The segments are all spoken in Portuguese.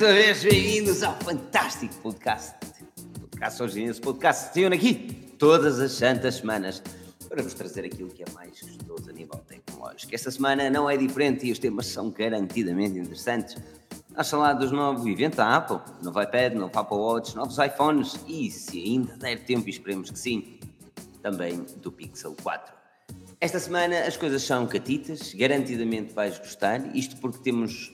outra vez bem-vindos ao fantástico podcast. Podcast nesse podcast se aqui todas as santas semanas para vos trazer aquilo que é mais gostoso a nível tecnológico. Esta semana não é diferente e os temas são garantidamente interessantes. Vamos falar dos novos eventos da Apple, novo iPad, novo Apple Watch, novos iPhones e, se ainda der tempo, esperemos que sim, também do Pixel 4. Esta semana as coisas são catitas, garantidamente vais gostar, isto porque temos,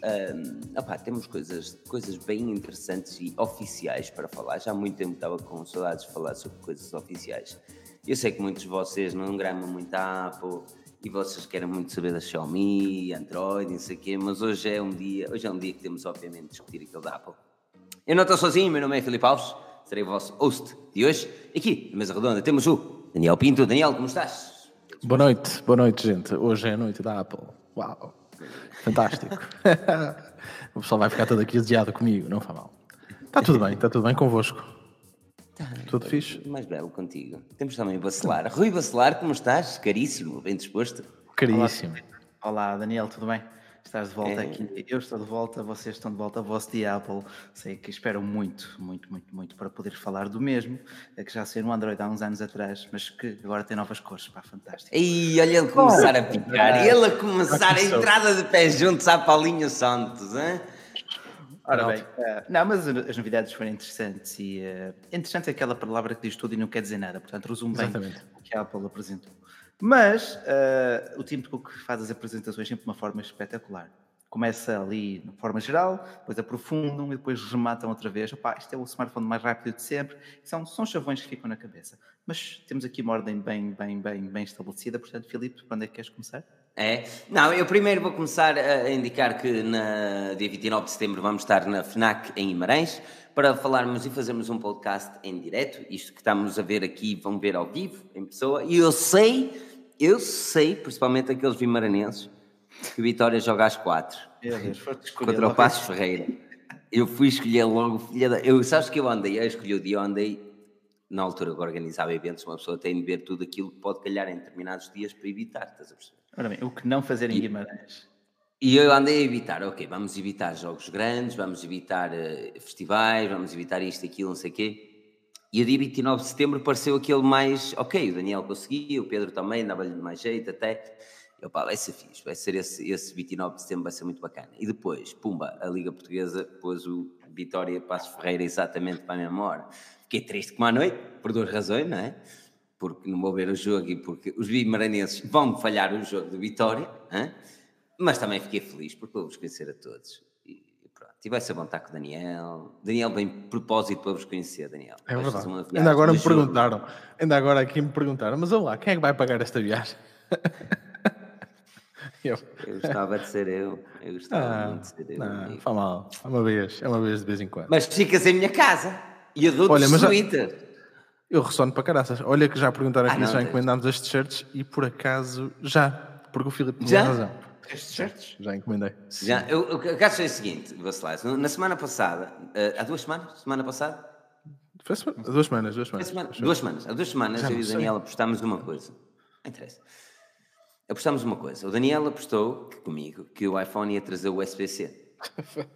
opá, temos coisas, coisas bem interessantes e oficiais para falar. Já há muito tempo estava com saudades de falar sobre coisas oficiais. Eu sei que muitos de vocês não gramam muito a Apple e vocês querem muito saber da Xiaomi, Android, não sei o quê, mas hoje é um dia, hoje é um dia que temos obviamente de discutir aquilo da Apple. Eu não estou sozinho, meu nome é Filipe Alves, serei o vosso host de hoje. Aqui, na mesa redonda, temos o Daniel Pinto. Daniel, como estás? Boa noite, boa noite, gente. Hoje é a noite da Apple. Uau, fantástico. o pessoal vai ficar todo aqui adiado comigo, não faz mal. Está tudo bem, está tudo bem convosco. Tá, tudo fixe? Mais belo contigo. Temos também o Bacelar. Rui Bacelar, como estás? Caríssimo, bem disposto? Caríssimo. Olá, Olá Daniel, tudo bem? Estás de volta é... aqui. Eu estou de volta, vocês estão de volta. Vosso dia Apple, sei que espero muito, muito, muito, muito para poder falar do mesmo, é que já saiu no Android há uns anos atrás, mas que agora tem novas cores, pá, fantástico. E olha ele começar oh, a picar, ele a começar a entrada de pés juntos à Paulinho Santos, hein? Ora bem, uh, não, mas as novidades foram interessantes e uh, interessante é aquela palavra que diz tudo e não quer dizer nada, portanto resume bem o que a Apple apresentou. Mas uh, o Tim Cook faz as apresentações sempre de uma forma espetacular. Começa ali de forma geral, depois aprofundam e depois rematam outra vez. Opa, isto é o smartphone mais rápido de sempre. São, são chavões que ficam na cabeça. Mas temos aqui uma ordem bem, bem, bem, bem estabelecida. Portanto, Filipe, quando é que queres começar? É? Não, eu primeiro vou começar a indicar que na dia 29 de setembro vamos estar na FNAC em Guimarães para falarmos e fazermos um podcast em direto. Isto que estamos a ver aqui vão ver ao vivo, em pessoa. E eu sei eu sei, principalmente aqueles vimaranenses, que Vitória joga às quatro. contra o Passos Ferreira. Eu fui escolher logo filha da. Eu, sabes que eu andei, eu escolhi o dia andei na altura que organizava eventos, uma pessoa tem de ver tudo aquilo que pode calhar em determinados dias para evitar, estás a perceber? Ora bem, o que não fazer em Guimarães? E eu andei a evitar, ok, vamos evitar jogos grandes, vamos evitar uh, festivais, vamos evitar isto, aquilo, não sei o quê. E a dia 29 de setembro pareceu aquele mais, ok, o Daniel conseguiu, o Pedro também, dava-lhe mais jeito até. Eu, pá, vai ser fixe, vai ser esse, esse 29 de setembro, vai ser muito bacana. E depois, pumba, a Liga Portuguesa pôs o Vitória Passos Ferreira exatamente para a mesma hora. Fiquei triste como à noite, por duas razões, não é? Porque não vou ver o jogo e porque os bimaranenses vão falhar o jogo do Vitória, hein? mas também fiquei feliz porque vou-vos conhecer a todos. E vai-se a bom com o Daniel. Daniel vem propósito para vos conhecer, Daniel. É verdade. Ainda agora me perguntaram, ainda agora aqui me perguntaram, mas olá, quem é que vai pagar esta viagem? eu. eu gostava de ser eu. Eu gostava ah, muito de ser eu. Não, faz mal. É uma vez, é uma vez de vez em quando. Mas ficas em minha casa. E eu dou-te Olha, Twitter. Eu ressono para caraças. Olha que já perguntaram aqui ah, se já encomendámos as t-shirts e por acaso já, porque o Filipe tinha razão. Certos? Já encomendei. Já, eu, o caso foi o seguinte, Vacilar, na semana passada, uh, há duas semanas? Semana passada? Foi semana, duas semanas, duas semanas. Semana, duas semanas. Há duas semanas eu e o Daniel apostámos uma coisa. Não interessa. Apostámos uma coisa. O Daniel apostou que, comigo que o iPhone ia trazer o USB-C.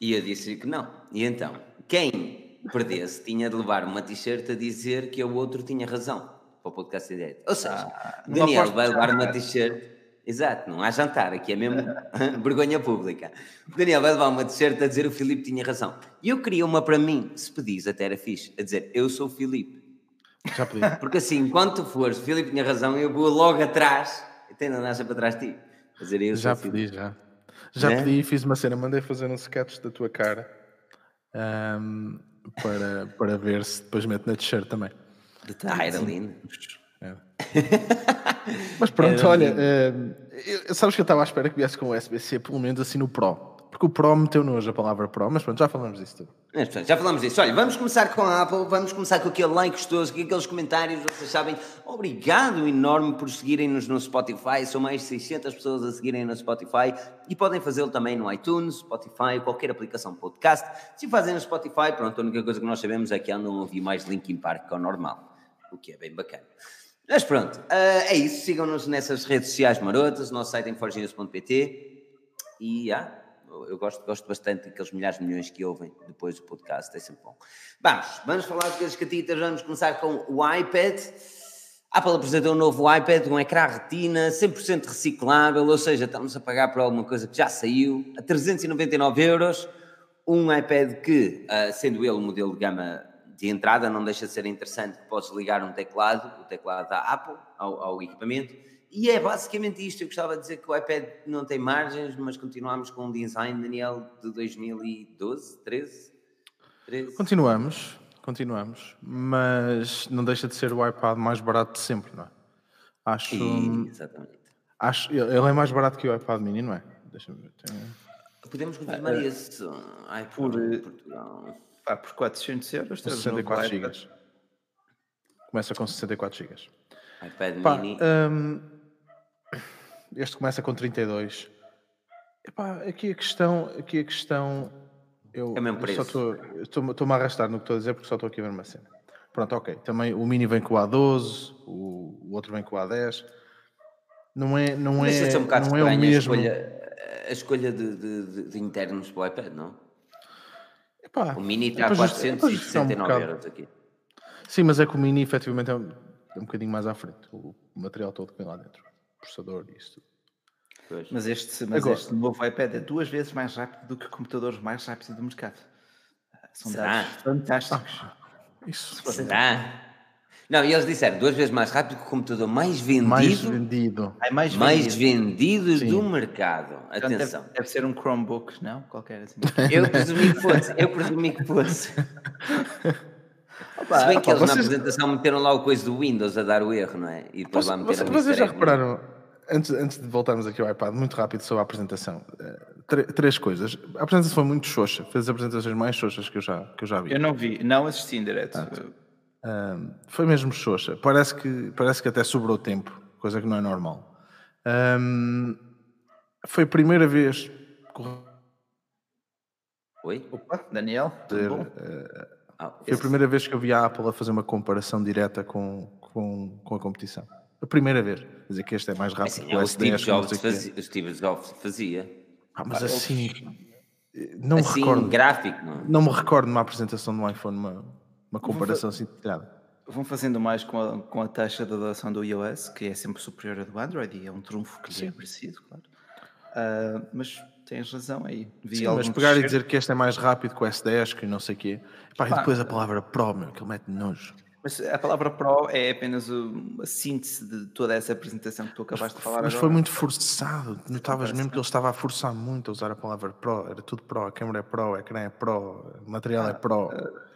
e eu disse que não. E então, quem perdesse tinha de levar uma t-shirt a dizer que o outro tinha razão para o podcast em direto. Ou seja, ah, Daniel vai levar uma t-shirt Exato, não há jantar, aqui é mesmo vergonha pública. Daniel vai levar uma t-shirt a dizer o Filipe tinha razão. E eu queria uma para mim, se pedis, até era fixe, a dizer eu sou o Filipe. Já pedi. Porque assim, enquanto tu fores, o Filipe tinha razão, eu vou logo atrás, e tendo a para trás de ti. A dizer, eu já pedi, já. Já né? pedi e fiz uma cena, mandei fazer um sketch da tua cara um, para, para ver se depois mete na t-shirt também. Ah, era lindo. É. Mas pronto, olha, uh, sabes que eu estava à espera que viesse com o USB-C, pelo menos assim no Pro. Porque o Pro meteu nojo a palavra Pro, mas pronto, já falamos disso tudo. já falamos disso. Olha, vamos começar com a Apple, vamos começar com aquele like gostoso, com aqueles comentários, vocês sabem. Obrigado enorme por seguirem-nos no Spotify. São mais de 600 pessoas a seguirem no Spotify e podem fazê-lo também no iTunes, Spotify, qualquer aplicação podcast. Se fazem no Spotify, pronto, a única coisa que nós sabemos é que andam a ouvir mais Linkin Park que o normal, o que é bem bacana. Mas pronto, uh, é isso. Sigam-nos nessas redes sociais marotas, nosso site em forginews.pt e ah, eu gosto, gosto bastante daqueles milhares de milhões que ouvem depois do podcast, é sempre bom. Vamos, vamos falar de coisas catitas, vamos começar com o iPad. A Apple apresentou um novo iPad, um ecrã retina, 100% reciclável, ou seja, estamos a pagar por alguma coisa que já saiu, a 399 euros. Um iPad que, ah, sendo ele o modelo de gama de entrada, não deixa de ser interessante podes ligar um teclado, o teclado da Apple, ao, ao equipamento. E é basicamente isto. Eu gostava de dizer que o iPad não tem margens, mas continuamos com um design, Daniel, de 2012, 13? 13? Continuamos, continuamos, mas não deixa de ser o iPad mais barato de sempre, não é? Acho. exatamente. Acho, ele é mais barato que o iPad mini, não é? Deixa-me ver. Tem... Podemos confirmar uh, isso. Ai, por, por Portugal. Pá, por 400 euros, 64 GB. Começa com 64 GB. iPad Pá, mini. Um, este começa com 32. Epá, aqui a questão, aqui a questão, eu, é mesmo preço. estou-me a arrastar no que estou a dizer porque só estou aqui a ver uma cena. Pronto, ok. Também o Mini vem com o A12, o, o outro vem com o A10. Não é, não é, um não é o mesmo. A escolha, a escolha de, de, de, internos para o iPad, não? Epá, o Mini está a 469 um euros aqui. Sim, mas é que o Mini efetivamente é um, é um bocadinho mais à frente. O material todo que vem lá dentro. Processador e isso tudo. Mas, este, mas Agora, este novo iPad é duas vezes mais rápido do que computadores mais rápidos do mercado. São Será? dados fantásticos. Ah, isso. Será? Não, e eles disseram duas vezes mais rápido que o computador mais vendido. Mais vendido. É mais, mais vendido, do mercado. Atenção. Deve, deve, ser um Chromebook, não? Qualquer assim. Eu presumi que fosse. Eu presumi que fosse. Opa, Se bem que opa, eles vocês... na apresentação meteram lá o coisa do Windows a dar o erro, não é? E depois Posso, lá meteram Vocês, vocês já repararam, antes, antes de voltarmos aqui ao iPad, muito rápido sobre a apresentação, uh, três coisas. A apresentação foi muito xoxa, fez as apresentações mais xoxas que eu já, que eu já vi. Eu não vi, não assisti em direto. Ah, foi mesmo xoxa. Parece que, parece que até sobrou tempo, coisa que não é normal. Um, foi a primeira vez. Oi? Opa, Daniel, ter, uh, ah, foi a primeira vez que eu vi a Apple a fazer uma comparação direta com, com, com a competição. A primeira vez. Quer dizer que este é mais rápido assim, que o, o Steve Jobs fazia. O Steve Jobs fazia. Ah, mas assim. Não assim, me recordo. gráfico, não? Não me recordo numa apresentação do iPhone, uma, uma comparação assim detalhada. Vão fazendo mais com a, com a taxa de adoção do iOS, que é sempre superior à do Android, e é um trunfo que lhe é preciso, claro. Uh, mas tens razão aí. Vi Sim, mas pegar e dizer que este é mais rápido que o S10, que não sei o quê. Pá, e depois a palavra Pro, meu, que ele mete nojo. Mas a palavra Pro é apenas a síntese de toda essa apresentação que tu acabaste mas, de falar. Mas agora. foi muito forçado. Notavas mesmo que ele estava a forçar muito a usar a palavra Pro. Era tudo Pro. A câmera é Pro, o ecrã é Pro, o material é ah, é Pro, o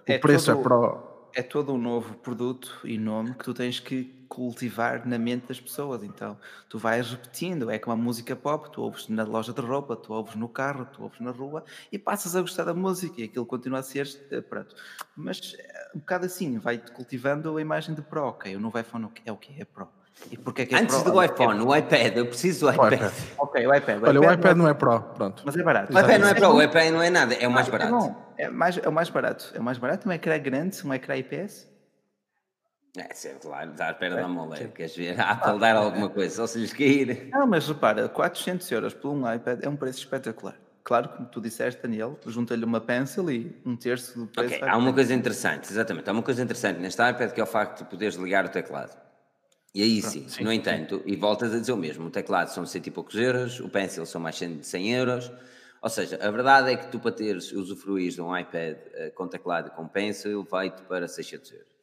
é preço é todo, é Pro é todo um novo produto e nome que tu tens que cultivar na mente das pessoas. Então, tu vais repetindo. É como a música pop, tu ouves na loja de roupa, tu ouves no carro, tu ouves na rua e passas a gostar da música e aquilo continua a ser. Eh, pronto. Mas um bocado assim, vai-te cultivando a imagem de Pro. Ok, o novo iPhone é o que é Pro. E porque é que é Antes Pro? do iPhone, o iPad, eu preciso do iPad. iPad. Ok, o iPad. O Olha, iPad o iPad não é Pro, pronto. Mas é barato. O iPad não é Pro, o iPad não é nada, é o mais barato. É, é, mais, é o mais barato. É o mais barato, um ecrã grande, um ecrã IPS. É, sempre lá, está à espera é, da mole, queres ver? A Apple dar alguma coisa, só se lhes cair. Não, mas repara, 400 euros por um iPad é um preço espetacular. Claro, como tu disseste, Daniel, junta-lhe uma pencil e um terço do preço. Ok, há uma coisa interessante, exatamente, há uma coisa interessante neste iPad que é o facto de poderes ligar o teclado. E aí sim, sim no entanto, e voltas a dizer o mesmo, o teclado são cento e poucos euros, o pencil são mais de 100 euros, ou seja, a verdade é que tu para teres usufruir de um iPad uh, com teclado e com pencil vai-te para 600 euros.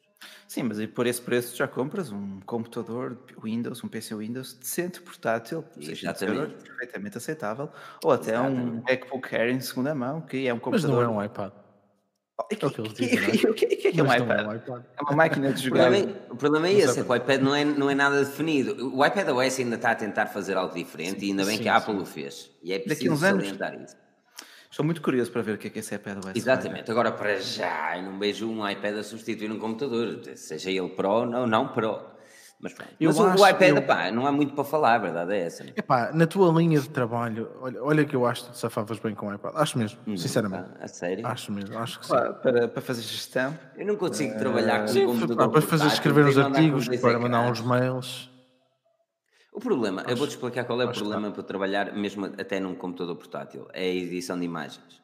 Sim, mas por esse preço já compras um computador Windows, um PC Windows decente, portátil, Exatamente. perfeitamente aceitável, ou até Exatamente. um MacBook Air em segunda mão, que é um computador... Mas não é um iPad. Oh, o que, que, que, que, que, que é um iPad? É, um iPad? é uma máquina de jogar. O problema é, esse, é que o iPad não é, não é nada definido. O iPad OS ainda está a tentar fazer algo diferente sim, e ainda bem sim, que a Apple sim. o fez. E é preciso salientar anos, isso. Estou muito curioso para ver o que é que esse iPad vai ser. Exatamente. Agora, para já, eu não vejo um iPad a substituir um computador, seja ele Pro ou não Pro. Mas, Mas o, o, iPad, eu... pá, não há muito para falar, a verdade é essa. Né? Epá, na tua linha de trabalho, olha, olha que eu acho que tu safavas bem com o iPad. Acho mesmo, hum, sinceramente. Pá, a sério? Acho mesmo, acho que sim. para, para fazer gestão. Eu não consigo uh... trabalhar com sim, um computador. Pá, para fazer escrever os artigos, para mandar uns mails. O problema, acho, eu vou-te explicar qual é o problema para trabalhar, mesmo até num computador portátil, é a edição de imagens.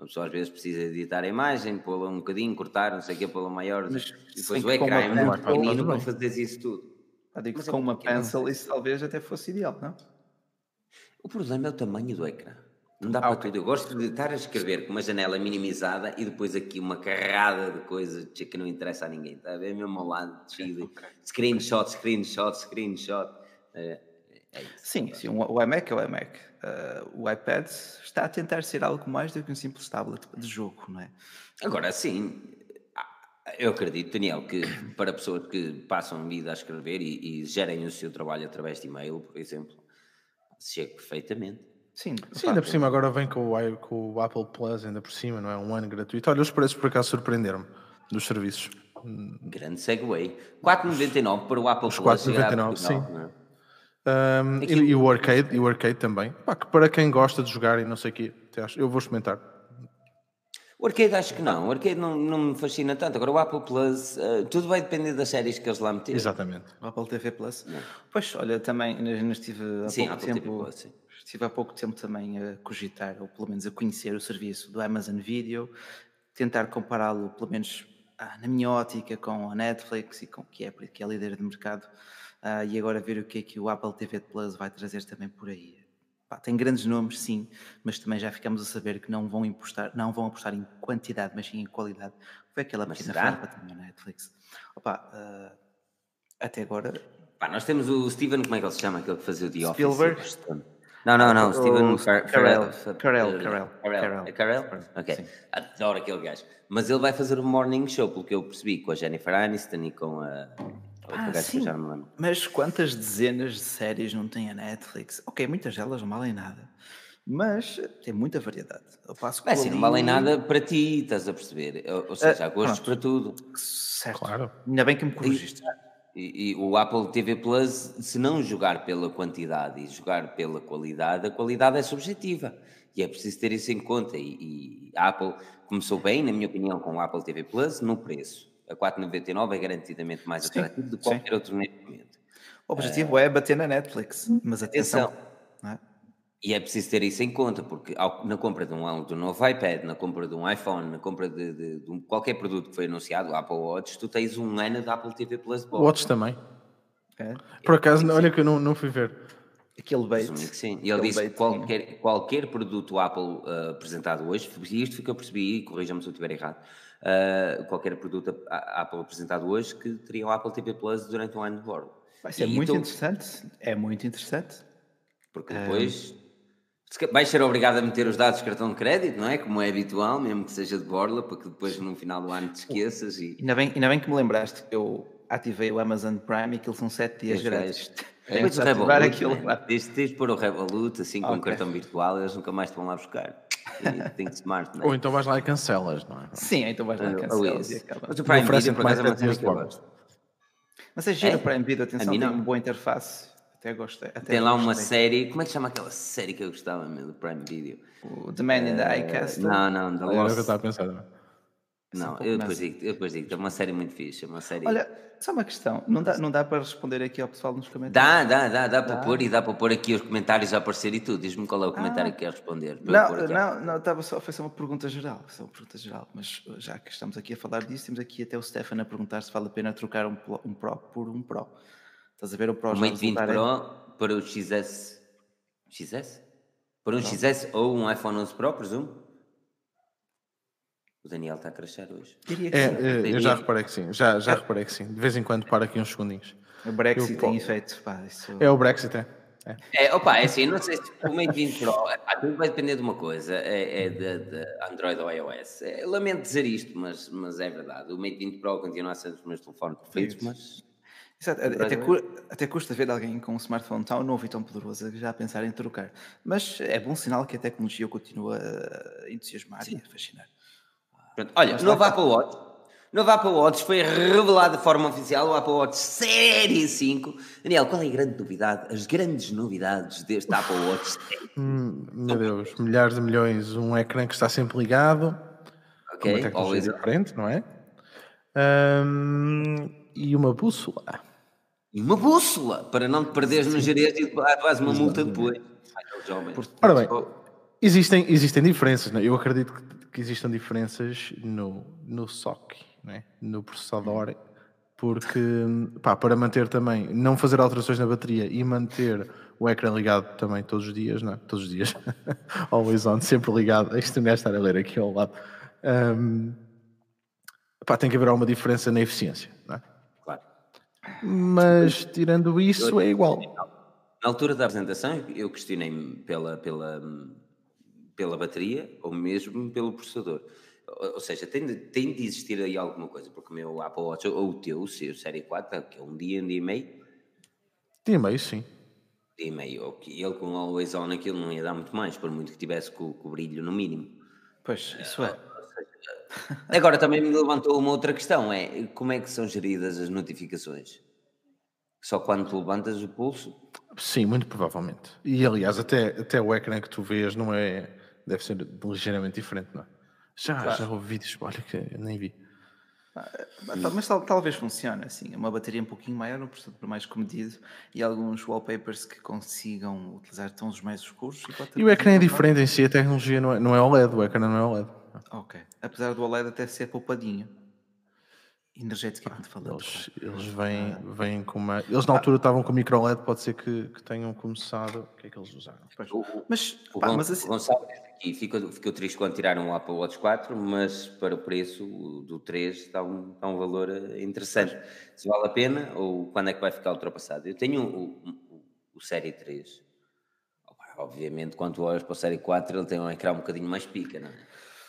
A pessoa às vezes precisa editar a imagem, pô-la um bocadinho, cortar, não sei o que, pô-la maior, mas e depois o ecrã é muito pequenino para fazer isso tudo. Eu digo que com uma pencil isso talvez até fosse ideal, não? O problema é o tamanho do ecrã. Não dá ah, para okay. tudo. Eu gosto de estar a escrever com uma janela minimizada e depois aqui uma carrada de coisas que não interessa a ninguém. Está a ver? Mesmo ao lado, cheio okay. screenshot, screenshot, screenshot. É, é sim, sim, o iMac é o iMac. Uh, o iPad está a tentar ser algo mais do que um simples tablet de jogo, não é? Agora, sim, eu acredito, Daniel, que para pessoas que passam vida a escrever e, e gerem o seu trabalho através de e-mail, por exemplo, chega perfeitamente. Sim, Sim ainda por cima agora vem com o, com o Apple Plus, ainda por cima, não é? Um ano gratuito. Olha, os preços por acaso surpreenderam-me dos serviços. Grande segue. 4,99 para o Apple Plus. 4,99, sim. É? Um, e, e, o arcade, e o arcade também. Pá, que para quem gosta de jogar e não sei o quê, eu vou experimentar. O arcade acho que não, o arcade não, não me fascina tanto. Agora o Apple Plus, uh, tudo vai depender das séries que eles lá meterem. Exatamente. O Apple TV Plus. Não. Pois, olha, também ainda estive há sim, pouco Apple tempo. Plus, sim. Estive há pouco tempo também a cogitar, ou pelo menos a conhecer o serviço do Amazon Video, tentar compará-lo, pelo menos ah, na minha ótica, com a Netflix e com que é, que é a líder de mercado, ah, e agora ver o que é que o Apple TV Plus vai trazer também por aí. Pá, tem grandes nomes, sim, mas também já ficamos a saber que não vão apostar, não vão apostar em quantidade, mas sim em qualidade. Foi aquela mas pequena farpa também na Netflix. Opa, uh, até agora. Pá, nós temos o Steven, como é que ele se chama? Aquele que fazia o The Spielberg? Office. Não, não, não, o Steven Carell. Carell, Carell. Carell. É Carell? Ok. Sim. Adoro aquele gajo. Mas ele vai fazer o Morning Show, pelo que eu percebi, com a Jennifer Aniston e com a. Ah, sim. Mas quantas dezenas de séries não tem a Netflix? Ok, muitas delas não valem nada. Mas tem muita variedade. Eu passo é assim, não valem nada para ti, estás a perceber? Ou, ou seja, há gostos uh, para tudo. Certo. Claro. Ainda bem que me corrigiste. E, e, o Apple TV Plus, se não jogar pela quantidade e jogar pela qualidade, a qualidade é subjetiva. E é preciso ter isso em conta. E, e a Apple começou bem, na minha opinião, com o Apple TV Plus no preço a 4,99 é garantidamente mais atrativo do que qualquer sim. outro neste momento. O objetivo uh, é bater na Netflix, mas atenção. atenção é? E é preciso ter isso em conta, porque ao, na compra de um, de um, novo iPad, na compra de um iPhone, na compra de, de, de um, qualquer produto que foi anunciado, o Apple Watch, tu tens um ano da Apple TV Plus Box. Watch também. É? Por acaso, olha que eu não, não fui ver. Aquele bait. Sim, e ele disse que qualquer, qualquer produto Apple uh, apresentado hoje, isto foi que eu percebi, corrija-me se eu estiver errado, uh, qualquer produto a, Apple apresentado hoje que teria o Apple TV Plus durante um ano de bordo. Vai ser e muito tu... interessante, é muito interessante. Porque depois um... vais ser obrigado a meter os dados de cartão de crédito, não é? Como é habitual, mesmo que seja de borla, para que depois no final do ano te esqueças. E... Ainda, bem, ainda bem que me lembraste que eu ativei o Amazon Prime e aquilo são 7 dias grátis. É, Depois o Revolut, tens, de pôr o Revolut assim com um cartão virtual, eles nunca mais te vão lá buscar. Tem que smart, é? Ou então vais lá e cancelas, não é? Sim, então vais lá e cancelas. E Mas o Prime Video, por acaso, é uma cena que eu gosto. Mas é giro é? o Prime Video, atenção, tem uma boa interface. Até gostei. Até tem lá uma série, como é que chama aquela série que eu gostava mesmo do Prime Video? O The Man in the Eye Castle. Não, não, The Lost. Era o que eu estava a pensar. Não, eu depois, digo, eu depois digo, é uma série muito fixe, é uma série... Olha, só uma questão, não dá, não dá para responder aqui ao pessoal nos comentários? Dá, dá, dá, dá para pôr e dá para pôr aqui os comentários a aparecer e tudo, diz-me qual é o comentário ah. que quer responder. Não, não, não, estava só, foi só uma pergunta geral, só uma pergunta geral, mas já que estamos aqui a falar disso, temos aqui até o Stefan a perguntar se vale a pena trocar um, um Pro por um Pro. Estás a ver o Pro o Mate 20 Pro para o XS, XS? Para um XS ou um iPhone 11 Pro, presumo? O Daniel está a crescer hoje. É, é, eu já reparei que sim, já, já é. reparei que sim. De vez em quando para aqui uns segundinhos. O Brexit eu, tem efeito, pá, isso... É o Brexit, é. É, é opa, é assim, não sei se o Mate 20 Pro, tudo vai depender de uma coisa, é, é de, de, Android ou iOS. É, lamento dizer isto, mas, mas é verdade. O Mate 20 Pro continua a ser dos meus telefones preferidos, mas... Exato, até, cu até custa ver alguém com um smartphone tão novo e tão poderoso já a pensar em trocar. Mas é bom sinal que a tecnologia continua a entusiasmar Sim. e a fascinar. Pronto. Olha, novo Apple Watch. Novo Apple Watch foi revelado de forma oficial o Apple Watch Série 5. Daniel, qual é a grande novidade? As grandes novidades deste Apple Watch hum, Meu Deus, milhares de milhões. Um ecrã que está sempre ligado. Ok, uma tecnologia diferente, não é? Um, e uma bússola. E uma bússola, para não te perderes no Jerez e faz uma multa depois. Ora bem, existem, existem diferenças, né? eu acredito que, que existam diferenças no, no SOC, né? no processador, porque pá, para manter também, não fazer alterações na bateria e manter o ecrã ligado também todos os dias, não é? Todos os dias, always on, sempre ligado. Isto não é estar a ler aqui ao lado. Um, pá, tem que haver alguma diferença na eficiência, não é? Mas tirando isso, é igual. Na altura da apresentação, eu questionei-me pela, pela, pela bateria ou mesmo pelo processador. Ou seja, tem de, tem de existir aí alguma coisa, porque o meu Apple Watch ou o teu, o seu Série 4, que é um dia, um dia e meio. Dia e meio, sim. Dia e meio. Ele com o Always On aquilo não ia dar muito mais, por muito que tivesse com, com o brilho no mínimo. Pois, isso é. Agora também me levantou uma outra questão: é como é que são geridas as notificações? Só quando tu levantas o pulso? Sim, muito provavelmente. E aliás, até, até o ecrã que tu vês não é. Deve ser ligeiramente diferente, não é? Já, claro. já ouvi vídeos, olha que eu nem vi. Ah, mas tal, talvez funcione assim, uma bateria um pouquinho maior, um processador mais comedido e alguns wallpapers que consigam utilizar tons mais escuros. E, e o ecrã é diferente em si, a tecnologia não é, não é OLED, o ecrã não é OLED. Ok. Apesar do OLED até ser poupadinho. Energeticamente falando. Eles, eles vêm, ah. vêm com uma. Eles na altura estavam com micro LED, pode ser que, que tenham começado. O que é que eles usaram? O, mas, o, pá, mas assim... Gonçalo aqui ficou, ficou triste quando tiraram o Apple Watch 4, mas para o preço do 3 está um, está um valor eh, interessante. Se vale a pena ou quando é que vai ficar ultrapassado? Eu tenho o, o, o Série 3. Obviamente, quando olhas para o Série 4, ele tem um ecrã um bocadinho mais pica, não é?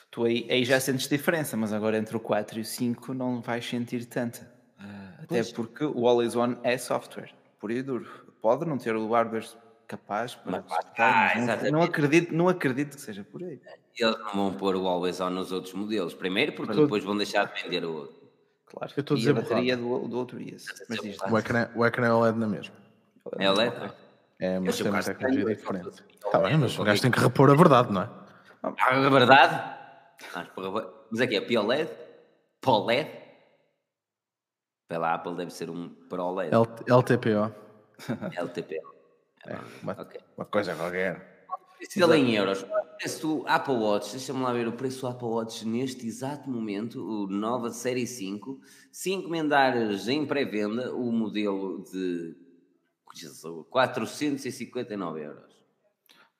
Tu aí, aí, já sentes diferença, mas agora entre o 4 e o 5 não vais sentir tanta. Uh, até pois. porque o Always One é software, por e duro. Pode não ter o hardware capaz para mas, ah, não, não, acredito, não acredito que seja por aí. Eles não vão pôr o Always On nos outros modelos. Primeiro, porque mas depois vão deixar de vender o outro. Claro. Eu estou a dizer a bateria do, do outro ia. Mas o, ecrã, o ecrã é OLED na mesma. É OLED? É, mas tem uma tecnologia diferente. Está bem, mas o gajo tem que repor a verdade, não é? A verdade? Mas aqui é POLED? POLED? Pela Apple deve ser um ProLED. LTPO. LTPO. É, uma, okay. uma coisa qualquer. Se ele em euros, o preço do Apple Watch, deixa-me lá ver o preço do Apple Watch neste exato momento, o nova Série 5, se encomendares em pré-venda o modelo de 459 euros.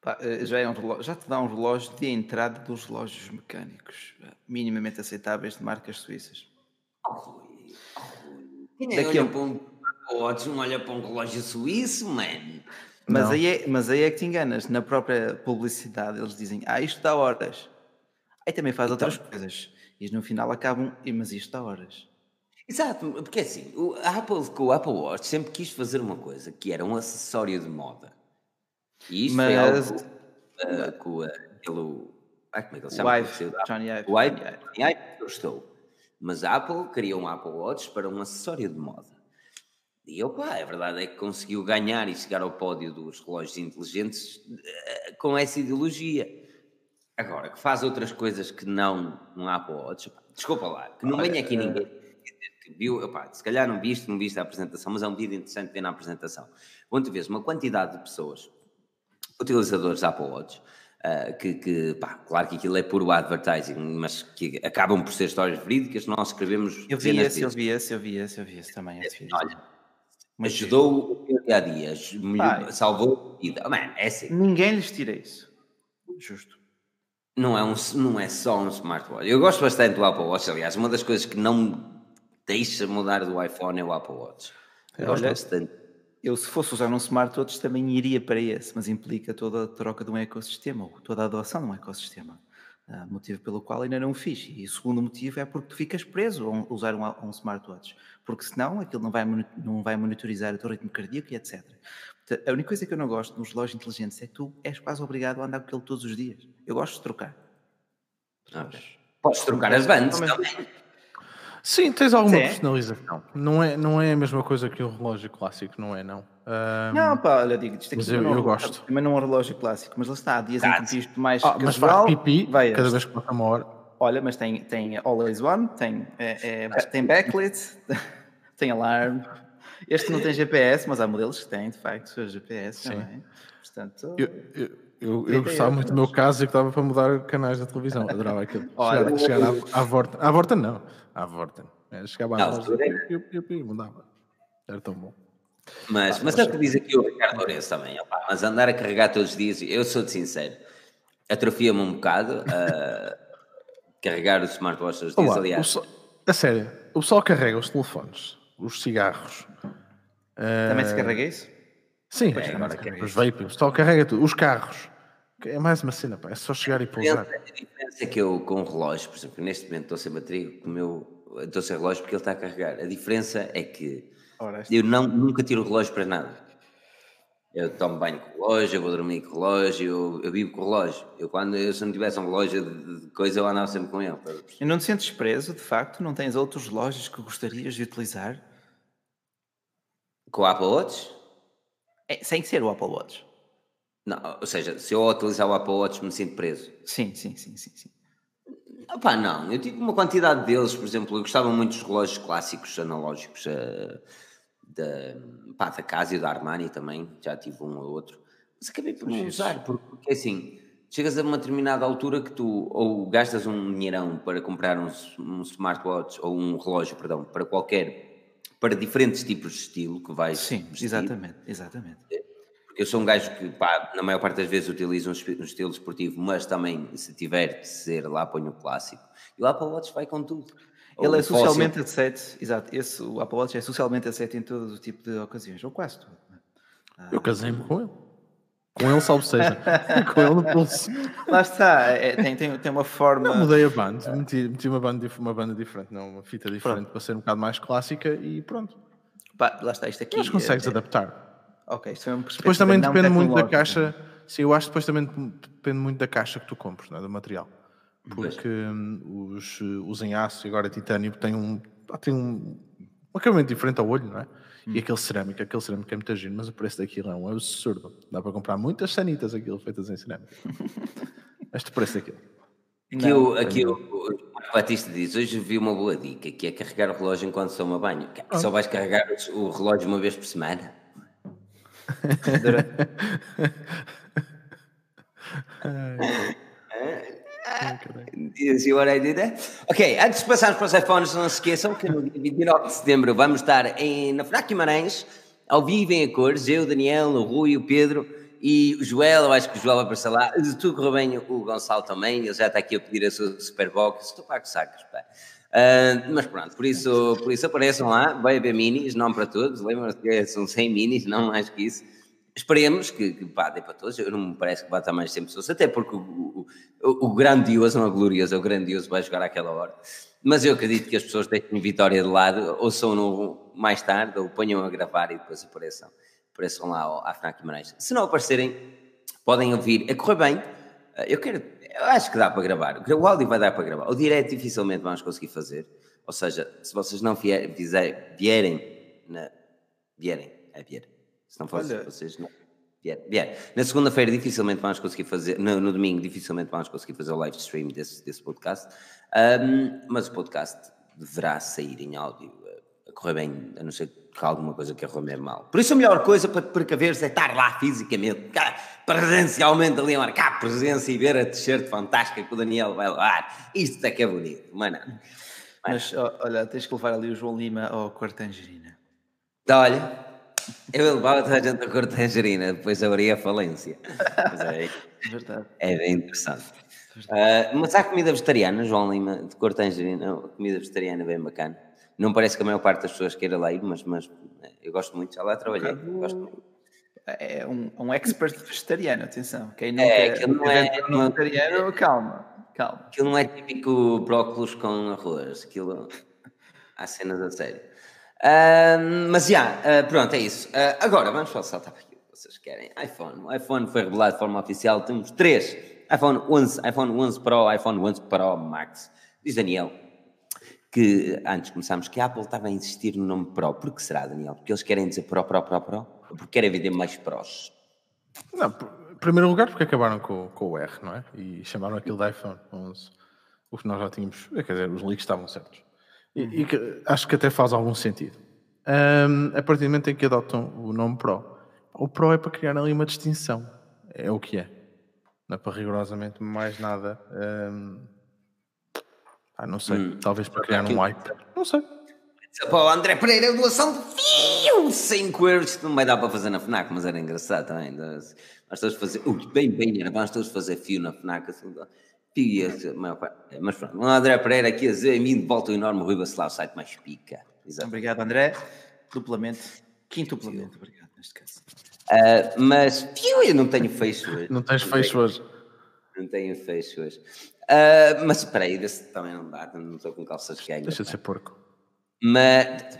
Pá, eh, já, é um relógio, já te dá um relógio de entrada dos relógios mecânicos, eh, minimamente aceitáveis de marcas suíças. Oh, Quem é Daqui olha a... para um Watch, não olha para um relógio suíço, mano? Mas aí, é, mas aí é que te enganas. Na própria publicidade eles dizem, ah, isto dá horas. Aí também faz então... outras coisas. E no final acabam, mas isto dá horas. Exato, porque assim, o Apple, com o Apple Watch sempre quis fazer uma coisa, que era um acessório de moda. E isto Mas... foi algo uh, com aquele. Ai, como é que ele chama? Ive, Johnny Ive. O Ive, Johnny Ive gostou. Mas a Apple queria um Apple Watch para um acessório de moda. E opa, a verdade é que conseguiu ganhar e chegar ao pódio dos relógios inteligentes uh, com essa ideologia. Agora, que faz outras coisas que não um Apple Watch, desculpa lá, que não venha aqui uh... ninguém que viu, opa, se calhar não viste, não viste a apresentação, mas é um vídeo interessante ver na apresentação. Onde vês uma quantidade de pessoas utilizadores Apple Watch, uh, que, que pá, claro que aquilo é puro advertising, mas que acabam por ser histórias verídicas, nós escrevemos... Eu vi esse, eu vi esse, eu vi esse, eu vi esse também. Esse Olha, mas ajudou o dia a dia, salvou a vida. Oh, man, é assim. Ninguém lhes tira isso. Justo. Não é, um, não é só um smartwatch. Eu gosto bastante do Apple Watch, aliás. Uma das coisas que não me deixa mudar do iPhone é o Apple Watch. Eu gosto bastante eu se fosse usar um smartwatch também iria para esse, mas implica toda a troca de um ecossistema, ou toda a adoção de um ecossistema. Uh, motivo pelo qual ainda não o fiz. E o segundo motivo é porque tu ficas preso a usar um, um smartwatch, porque senão aquilo não vai, não vai monitorizar o teu ritmo cardíaco e etc. a única coisa que eu não gosto nos relógios inteligentes é que tu és quase obrigado a andar com ele todos os dias. Eu gosto de trocar. Podes trocar as bandas também. Sim, tens alguma Sim. personalização. Não é, não é a mesma coisa que um relógio clássico, não é? Não. Um, não, pá, olha, digo, isto aqui mas eu, eu gosto. Também não é um relógio clássico, mas lá está, há dias em que isto mais ah, mas faz pipi vai cada vez que passa uma hora. Olha, mas tem, tem Always One, tem, é, é, tem backlit, tem alarme, Este não tem GPS, mas há modelos que têm, de facto, GPS Sim. também. Portanto, eu, eu, eu, eu gostava muito do meu caso e que estava para mudar canais da televisão. Adorava aquilo. Olha, chegar, à, à Vorten. À Vorten não. À Vorten. É, chegava à loja e mudava. Era tão bom. Mas, mas é o que diz aqui o Ricardo Lourenço também. Opa, mas andar a carregar todos os dias, eu sou de sincero, atrofia-me um bocado uh, carregar os smartwatches todos os dias, Olá, aliás. a sério, o pessoal carrega os telefones, os cigarros. Uh, também se carrega isso? Sim, é, agora os vaping, o pessoal carrega tudo. Os carros. É mais uma cena, pá. é só chegar e pousar. A diferença é que eu, com o relógio, por exemplo, neste momento estou sem bateria, o estou sem relógio porque ele está a carregar. A diferença é que Ora, eu não, nunca tiro o relógio para nada. Eu tomo banho com o relógio, eu vou dormir com o relógio, eu, eu vivo com o relógio. Eu, quando eu, se não tivesse um relógio de, de coisa, eu andava sempre com ele. E não te sentes preso, de facto? Não tens outros relógios que gostarias de utilizar? Com o Apple Watch? É, sem ser o Apple Watch. Não, ou seja, se eu utilizar o Apple Watch me sinto preso. Sim, sim, sim, sim. sim. Opa, não, eu tive uma quantidade deles, por exemplo, eu gostava muito dos relógios clássicos analógicos uh, da, pá, da Casio, da Armani também, já tive um ou outro, mas acabei por não usar, porque assim, chegas a uma determinada altura que tu ou gastas um dinheirão para comprar um, um smartwatch ou um relógio, perdão, para qualquer, para diferentes tipos de estilo que vais Sim, vestir. exatamente, exatamente. Eu sou um gajo que, pá, na maior parte das vezes utilizo um, estilo esportivo, mas também, se tiver de ser lá, ponho o clássico. E o Apple Watch vai com tudo. Ele é socialmente aceito, exato, esse, o Apple Watch é socialmente aceito em todo o tipo de ocasiões, ou quase tudo. Ah, eu casei-me com ele. Com ele, salvo seja. com ele no pulso. Lá está, é, tem, tem, tem uma forma. Eu mudei a banda, meti, meti uma, banda, uma banda diferente, não, uma fita diferente pronto. para ser um bocado mais clássica e pronto. Pá, lá está, isto aqui. Mas consegues é, é adaptar. Ok, isso é perspectiva Depois também depende muito da caixa. Sim, eu acho que depois também depende muito da caixa que tu compres, é? do material. Porque hum, os, os em aço e agora titânio têm um, têm um, um acabamento diferente ao olho, não é? Hum. E aquele cerâmico, aquele cerâmico é muito giro, mas o preço daquilo é um absurdo. Dá para comprar muitas sanitas aquilo feitas em cerâmica. este preço daquilo. Aqui, não, o, aqui o, o Batista diz: Hoje vi uma boa dica que é carregar o relógio enquanto se toma banho. Ah. Só vais carregar o relógio uma vez por semana? You what I did Ok, antes de passarmos para os iPhones, não se esqueçam que no dia 29 de setembro vamos estar em, na FNAC Guimarães, ao vivo em cores, eu, o Daniel, o Rui, o Pedro e o Joel, eu acho que o Joel vai aparecer lá, de tudo correu bem, o Gonçalo também, ele já está aqui a pedir a sua Superbox, estou para que sacos, pá. Uh, mas pronto, por isso, por isso apareçam lá, vai haver minis, não para todos, lembram-se que são 100 minis, não mais que isso. Esperemos que, que pá, dê para todos, eu não me parece que estar mais de 100 pessoas, até porque o, o, o grandioso, não é glorioso, é o grandioso vai jogar àquela hora. Mas eu acredito que as pessoas deixem Vitória de lado, ou são no, mais tarde, ou ponham a gravar e depois apareçam, apareçam lá à FNAC Guimarães. Se não aparecerem, podem ouvir, a correr bem, eu quero eu acho que dá para gravar. O áudio vai dar para gravar. O direto dificilmente vamos conseguir fazer. Ou seja, se vocês não vier, vier, vierem, na, vierem, é vier. Se não fosse, vocês não. Vier, vier. Na segunda-feira dificilmente vamos conseguir fazer, no, no, domingo dificilmente vamos conseguir fazer o live stream desse, desse podcast. Um, mas o podcast deverá sair em áudio a correr bem, a não ser que alguma coisa que mesmo mal. Por isso a melhor coisa para te precaveres é estar lá fisicamente, presencialmente ali a marcar presença e ver a t-shirt fantástica que o Daniel vai levar. Isto é que é bonito, mano. Mas olha, tens que levar ali o João Lima ao Quartangerina. Então, olha, eu levava toda a gente ao Quartangerina, depois abria a falência. Mas é, Verdade. é bem interessante. Uh, mas há comida vegetariana, João Lima, de Quartangerina, comida vegetariana bem bacana. Não parece que a maior parte das pessoas queira lá ir, mas, mas eu gosto muito, já lá trabalhei. Gosto É um, um expert vegetariano, atenção. Quem não é, quer não é, não, é vegetariano, calma, calma. Aquilo não é típico brócolos com arroz, aquilo há cenas a sério. Mas já, uh, pronto, é isso. Uh, agora vamos o saltar para que vocês querem. iPhone. O iPhone foi revelado de forma oficial. Temos três: iPhone 11, iPhone 11 Pro, iPhone 11 Pro Max. Diz Daniel, que antes começámos que a Apple estava a insistir no nome Pro. Por que será, Daniel? Porque eles querem dizer Pro, Pro, Pro, Pro? Porque querem vender mais Pros? Não, em primeiro lugar porque acabaram com, com o R, não é? E chamaram aquilo de iPhone 11. O que nós já tínhamos, quer dizer, os leaks estavam certos. E, e acho que até faz algum sentido. um, a partir do momento em que adotam o nome Pro, o Pro é para criar ali uma distinção. É o que é. Não é para rigorosamente mais nada. Um, ah, não sei. Hum, talvez para criar um hype. Não sei. Pô, André Pereira, doação de fio, 5 euros. Não vai dar para fazer na FNAC, mas era engraçado também. Nós todos fazer. Bem, bem, era. Vamos todos fazer fio na FNAC. Assim, fio, mas pronto. O André Pereira aqui a dizer: em mim de volta o enorme Rui Bacelar, o site mais pica. Exato. Obrigado, André. Duplamente, quintuplamente, obrigado neste caso. Uh, mas fio, eu não tenho fecho hoje. Não tens fecho hoje. Não tenho fecho hoje. Uh, mas espera aí, desse também não dá, não estou com calças que Deixa de ser porco. Mas.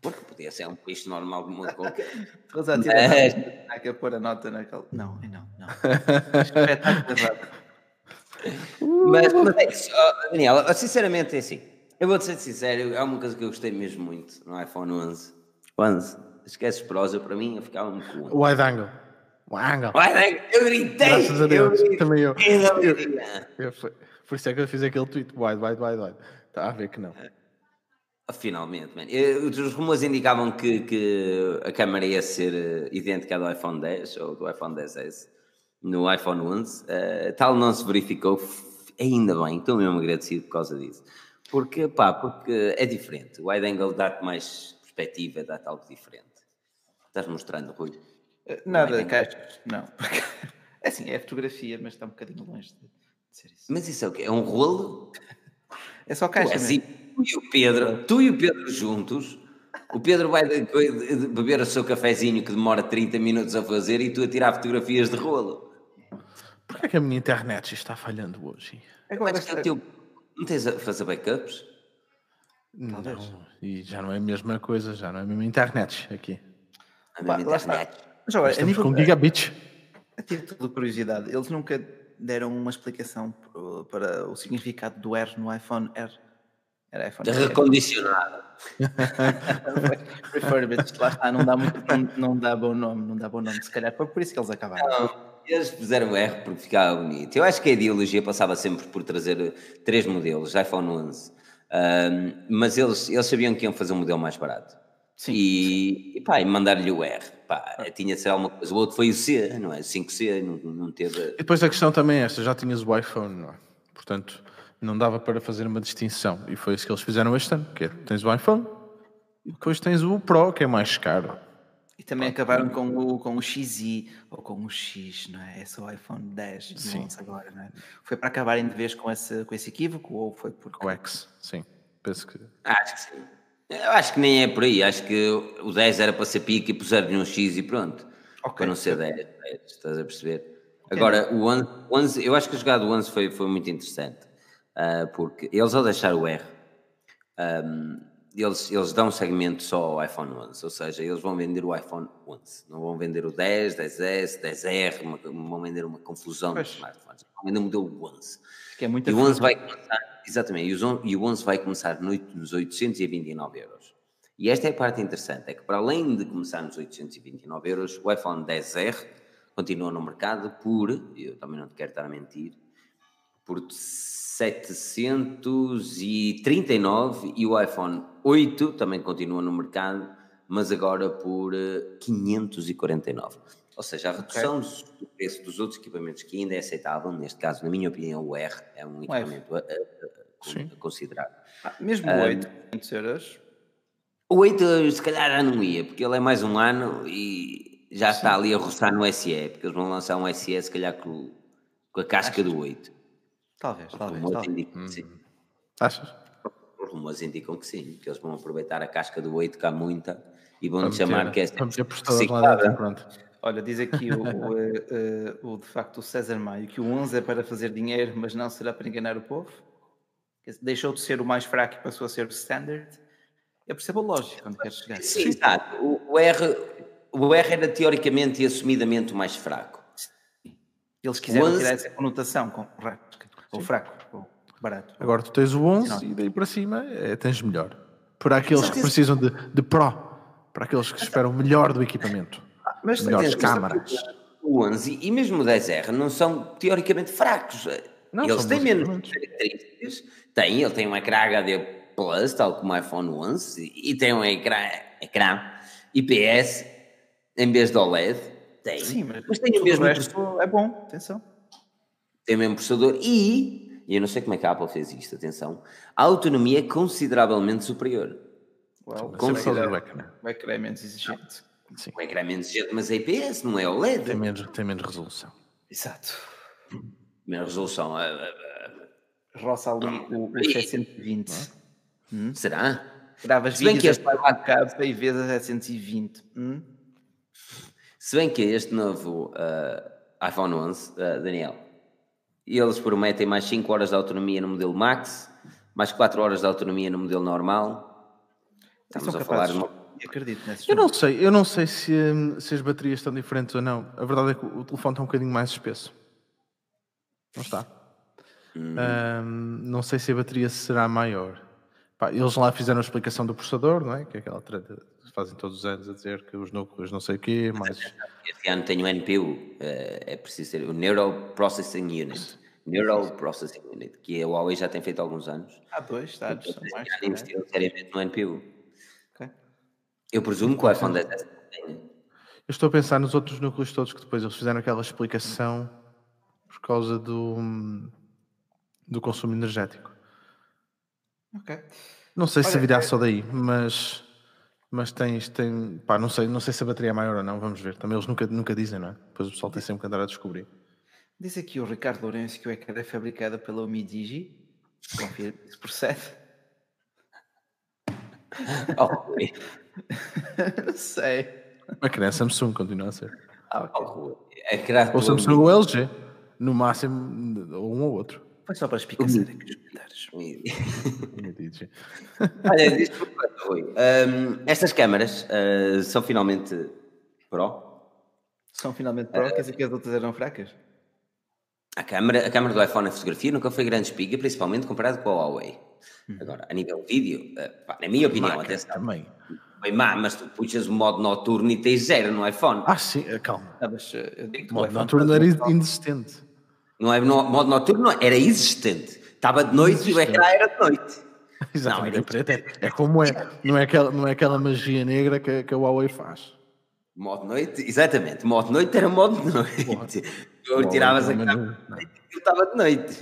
Porco podia ser um peixe normal como outro qualquer. Há que pôr a nota naquele. Não, não, não. mas, mas é isso, Daniel, sinceramente é assim. Eu vou-te ser sincero, é uma coisa que eu gostei mesmo muito no iPhone 11. 11. Esqueces prosa, para mim, eu ficava muito com Wide angle. Wide angle. Wide angle. Eu gritei. Graças a Deus, eu também eu. Eu, eu, eu, Por isso é que eu fiz aquele tweet. Wide, wide, wide, wide. Está a ver que não. Ah, finalmente, man. Os rumores indicavam que, que a câmera ia ser eh, idêntica à do iPhone 10 ou do iPhone 10S no iPhone 11. Uh, eh, tal não se verificou. Ainda bem, estou mesmo agradecido por causa disso. Porque, pá, porque é diferente. O wide angle dá-te mais perspectiva, dá-te algo diferente. Estás mostrando, Rui? Eh, nada, caixas, não. É assim, é fotografia, mas está um bocadinho longe de, ser isso. Mas isso é o quê? É um rolo? É só caixa. assim, tu e o Pedro, tu e o Pedro juntos, o Pedro vai beber o seu cafezinho que demora 30 minutos a fazer e tu a tirar fotografias de rolo. Porquê é que a minha internet está falhando hoje? É como é que é o teu não tens a fazer backups? Não, e já não é a mesma coisa, já não é a mesma internet aqui. A mesma internet. Mas agora, Estamos com gigabits. A título de curiosidade, eles nunca deram uma explicação para o significado do R no iPhone R. Era iPhone R. Recondicionado. Refurbished, lá está, não dá, muito, não, não, dá bom nome, não dá bom nome, se calhar foi por isso que eles acabaram. Não. Eles fizeram R porque ficava bonito. Eu acho que a ideologia passava sempre por trazer três modelos, iPhone 11. Um, mas eles, eles sabiam que iam fazer um modelo mais barato. Sim. E, e pá, e mandar-lhe o R. Pá, tinha de ser alguma coisa. O outro foi o C, não é? 5C, não, não teve. E depois a questão também é esta: já tinhas o iPhone, não é? Portanto, não dava para fazer uma distinção. E foi isso que eles fizeram este ano: que é, tens o iPhone e depois tens o Pro, que é mais caro. E também acabaram com o, com o XI ou com o X, não é? É só o iPhone 10 sim. agora, não é? Foi para acabarem de vez com esse, com esse equívoco ou foi por. Com o X, sim. Penso que. Acho que sim. Eu acho que nem é por aí. Acho que o 10 era para ser pique e puseram-lhe um X e pronto. Okay. Para não ser 10, 10 estás a perceber? Agora, o 11, 11, eu acho que a jogada do 11 foi, foi muito interessante. Uh, porque eles ao deixar o R. Um, eles, eles dão segmento só ao iPhone 11, ou seja, eles vão vender o iPhone 11, não vão vender o 10, 10S, 10R, uma, vão vender uma confusão pois. de smartphones, vão vender o modelo 11. Que é muito e o 11 vai começar, exatamente, e o 11 vai começar nos 829 euros. E esta é a parte interessante, é que para além de começar nos 829 euros, o iPhone 10R continua no mercado por, eu também não te quero estar a mentir, por 739 e o iPhone 8 também continua no mercado, mas agora por 549. Eh, Ou seja, a redução okay. do preço dos outros equipamentos que ainda é aceitável, neste caso, na minha opinião, o R é um equipamento a, a, a considerar. Ah, mesmo o 8, 500 euros? O 8 se calhar já não ia, porque ele é mais um ano e já Sim. está ali a roçar no SE, porque eles vão lançar um SE se calhar com, com a casca Acho. do 8. Talvez, talvez. talvez. Indicam hum. sim. Achas? Os rumores indicam que sim, que eles vão aproveitar a casca do 8, que há muita, e vão chamar que é dentro, pronto. Olha, diz aqui o, o, eh, o, o, de facto o César Maio que o 11 é para fazer dinheiro, mas não será para enganar o povo. Deixou de ser o mais fraco e passou a ser o standard. Eu percebo a lógica onde queres chegar. Sim, exato. O, o, R, o R era teoricamente e assumidamente o mais fraco. Eles quiseram 11... tirar essa conotação, correto ou fraco, ou barato. Agora tu tens o 11 e daí para cima é, tens melhor. Para aqueles que precisam de, de Pro, para aqueles que esperam melhor do equipamento, ah, mas melhores câmaras. O 11 e mesmo o 10R não são teoricamente fracos. Não, Eles têm menos características. Tem, ele tem um ecrã HD Plus, tal como o iPhone 11, e tem um ecrã, ecrã IPS em vez de OLED. Tem. Sim, mas, mas tem o mesmo. É bom, atenção. Tem o mesmo processador e, e eu não sei como é que a Apple fez isto, atenção, a autonomia é consideravelmente superior. Well, consideravelmente. O ecrã, o ecrã é menos exigente. Sim. O ecrã é menos exigente, mas é IPS, não é OLED. Tem menos, tem menos resolução. Exato. Menos resolução. Uh, uh, Roça ali o, o 720. Hum? Será? Gravas vídeos que este... a 4K e vês a 720. Hum? Se bem que este novo uh, iPhone 11, uh, Daniel, eles prometem mais 5 horas de autonomia no modelo Max, mais 4 horas de autonomia no modelo normal. Estamos a falar... De... Acredito nesse eu não sei, eu não sei se, se as baterias estão diferentes ou não. A verdade é que o telefone está um bocadinho mais espesso. Não está. Hum. Um, não sei se a bateria será maior. Pá, eles lá fizeram a explicação do processador, não é? Que é aquela treta fazem todos os anos a dizer que os núcleos não sei o quê, mas... Este ano tem o NPU, eh, é preciso ser o Neural Processing Unit. Neural Processing Unit, que a Huawei já tem feito há alguns anos. Há dois, está, são mais. Já investiram seriamente no NPU. Okay. Eu presumo que o iPhone 10 tem. Eu estou a pensar nos outros núcleos todos que depois eles fizeram aquela explicação por causa do, do consumo energético. Ok. Não sei Olha, se virá é... só daí, mas mas tens, tem, pá, não sei, não sei se a bateria é maior ou não, vamos ver. Também eles nunca, nunca dizem, não é? Depois o pessoal tem sempre que andar a descobrir. Diz aqui o Ricardo Lourenço que o ecrã é fabricada pela Umidigi. Confirma, isso procede? Oh, não sei. O ecrã é Samsung, continua a ser. Ah, okay. oh, ou Samsung ou LG, no máximo, ou um ou outro. Foi só para espicaçar aqui os comentários. Olha, diz-me Rui. Um, estas câmaras uh, são finalmente Pro? São finalmente Pro? Uh, Quer dizer que as outras eram fracas? A câmera, a câmera do iPhone na fotografia nunca foi grande espiga, principalmente comparado com a Huawei. Hum. Agora, a nível de vídeo, uh, pá, na minha opinião, até também. Bem má, mas tu puxas o modo noturno e tens zero no iPhone. Ah, sim, calma. Ah, mas, eu digo o modo noturno era inexistente. Não é no, modo noturno, era existente. Estava de noite e o ecrã era de noite. Exatamente, não, era... é, é como é. Não é aquela, não é aquela magia negra que, que a Huawei faz. Modo noite, exatamente. Modo noite era modo noite. Tu tiravas a câmera e estava de noite.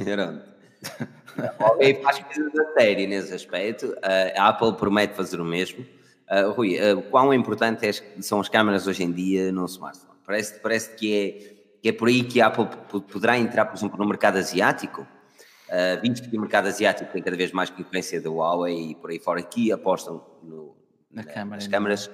A Huawei faz coisas da série nesse aspecto. A Apple promete fazer o mesmo. Uh, Rui, uh, quão importante é, são as câmaras hoje em dia no smartphone? Parece, parece que é que é por aí que a Apple poderá entrar, por exemplo, no mercado asiático. Uh, visto que o mercado asiático tem cada vez mais concorrência da Huawei e por aí fora, que apostam no, na, na câmara, nas câmaras.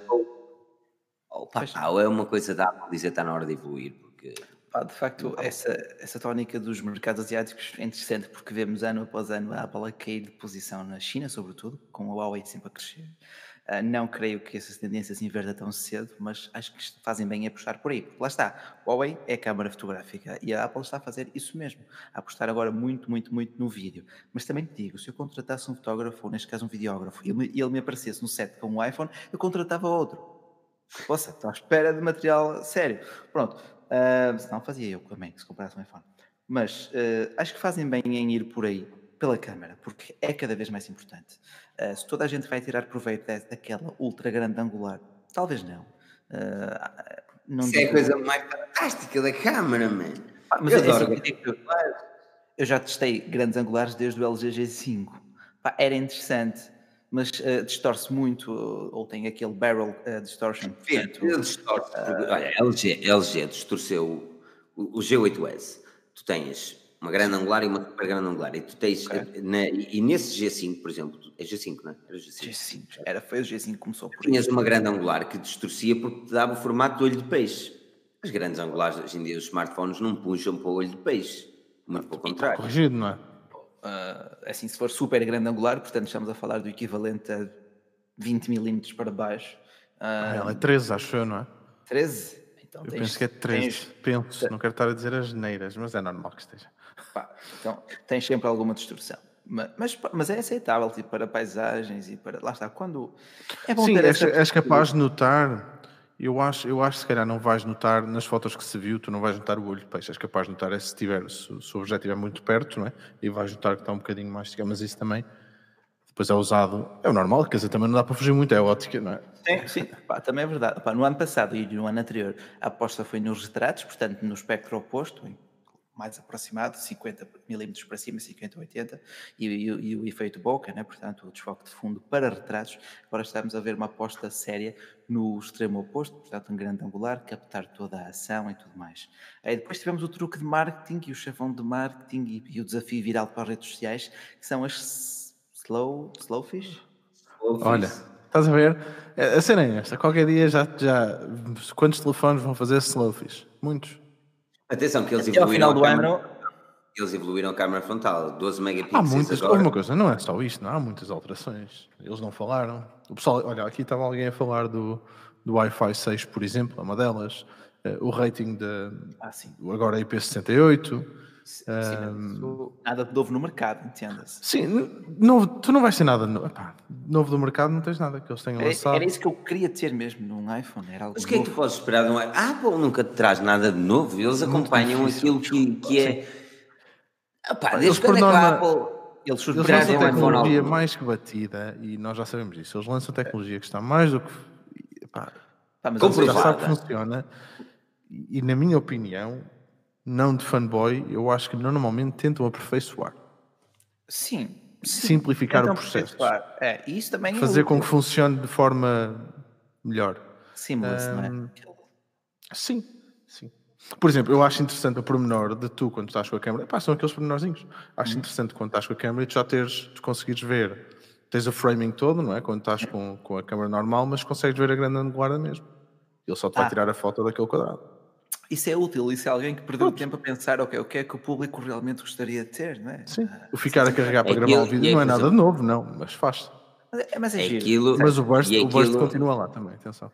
Ou, pá, é uma coisa da Apple dizer que está na hora de evoluir, porque. Pá, de facto, essa, essa tónica dos mercados asiáticos é interessante porque vemos ano após ano a Apple a cair de posição na China, sobretudo, com a Huawei sempre a crescer. Uh, não creio que essas tendências se inverta tão cedo, mas acho que fazem bem a puxar por aí. Porque lá está, Huawei é câmara fotográfica e a Apple está a fazer isso mesmo, a apostar agora muito, muito, muito no vídeo. Mas também te digo, se eu contratasse um fotógrafo, ou neste caso um videógrafo, e ele, ele me aparecesse no set com um iPhone, eu contratava outro. Poxa, estou à espera de material sério. Pronto, uh, senão fazia eu também, se comprasse um iPhone. Mas uh, acho que fazem bem em ir por aí pela câmara, porque é cada vez mais importante. Uh, se toda a gente vai tirar proveito daquela ultra grande angular, talvez não. Uh, não Isso digo... é a coisa mais fantástica da câmara, man. Ah, mas eu, eu, adoro. Eu, eu, já testei grandes angulares desde o LG G5. Pá, era interessante, mas uh, distorce muito, ou tem aquele barrel distortion. Portanto, ele distorce. olha, LG, LG distorceu o, o G8S. Tu tens uma grande angular e uma super grande angular. E tu tens, okay. na, e nesse G5, por exemplo, é G5, não é? Era G5. G5 era, foi o G5 que começou por Tinhas uma grande angular que distorcia porque te dava o formato de olho de peixe. As grandes angulares, hoje em dia, os smartphones não puxam para o olho de peixe. Muito pelo contrário. Corrigido, não é? Uh, assim, se for super grande angular, portanto, estamos a falar do equivalente a 20 milímetros para baixo. Uh, ela é 13, acho eu, não é? 13? Então, eu tens, penso que é 13. Tens, penso, não quero estar a dizer as neiras, mas é normal que esteja. Pá, então tens sempre alguma distorção. Mas, mas, mas, é aceitável tipo, para paisagens e para. Lá está, quando. É bom Sim, ter és, és capaz de notar. Eu acho, eu acho que se calhar não vais notar nas fotos que se viu, tu não vais notar o olho de peixe. És capaz de notar é se, tiver, se, se o objeto estiver muito perto, não é? E vais notar que está um bocadinho mais, mas isso também depois é usado, é o normal, quer dizer, também não dá para fugir muito, é ótica, não é? Sim, sim, Pá, também é verdade. Pá, no ano passado e no ano anterior, a aposta foi nos retratos, portanto, no espectro oposto, mais aproximado, 50 milímetros para cima, 50, 80, e, e, e o efeito boca, né? portanto, o desfoque de fundo para retratos. Agora estamos a ver uma aposta séria no extremo oposto, portanto, um grande angular, captar toda a ação e tudo mais. Aí depois tivemos o truque de marketing e o chavão de marketing e, e o desafio viral para as redes sociais, que são as slow, slowfish. Olha, estás a ver? A cena é esta. Qualquer dia já, já. Quantos telefones vão fazer slowfish? Muitos. Atenção, que eles Até evoluíram. Ao final do câmera, ano. Eles evoluíram a câmera frontal, 12 megapixels. Há muitas, agora. uma coisa, não é só isto, não há muitas alterações. Eles não falaram. O pessoal, olha, aqui estava alguém a falar do, do Wi-Fi 6, por exemplo, é uma delas. Uh, o rating de ah, agora é IP68. Sim, um, nada de novo no mercado, entenda-se. Sim, novo, tu não vais ter nada novo. Epá, novo do mercado, não tens nada que eles tenham lançado. Era isso que eu queria ter mesmo num iPhone. Era algo Mas o que é que tu podes esperar de um iPhone? A Apple nunca te traz nada de novo, eles acompanham aquilo que, que é. Epá, desde quando norma, é que a Apple. Eles, eles lançam a tecnologia mais que batida e nós já sabemos disso. Eles lançam tecnologia que está mais do que. Epá, Pá, mas já sabe que funciona. E, na minha opinião, não de fanboy, eu acho que normalmente tentam aperfeiçoar. Sim. Simplificar o processo. É, isso também é Fazer é com que funcione de forma melhor. Seamless, um, não é? Sim, sim. Por exemplo, eu acho interessante o pormenor de tu, quando estás com a câmera, pá, são aqueles pormenorzinhos. Acho hum. interessante quando estás com a câmera e tu já teres, tu conseguires ver, tens o framing todo, não é? Quando estás com, com a câmera normal, mas consegues ver a grande angular mesmo. Ele só te vai ah. tirar a foto daquele quadrado. Isso é útil, isso é alguém que perdeu Pronto. tempo a pensar okay, o que é que o público realmente gostaria de ter, não é? Sim, ah, o ficar a carregar para é gravar o vídeo é não é nada de novo, não, mas faz. Mas é, mas é, é aquilo, Mas o burst, aquilo, o burst continua lá também, atenção.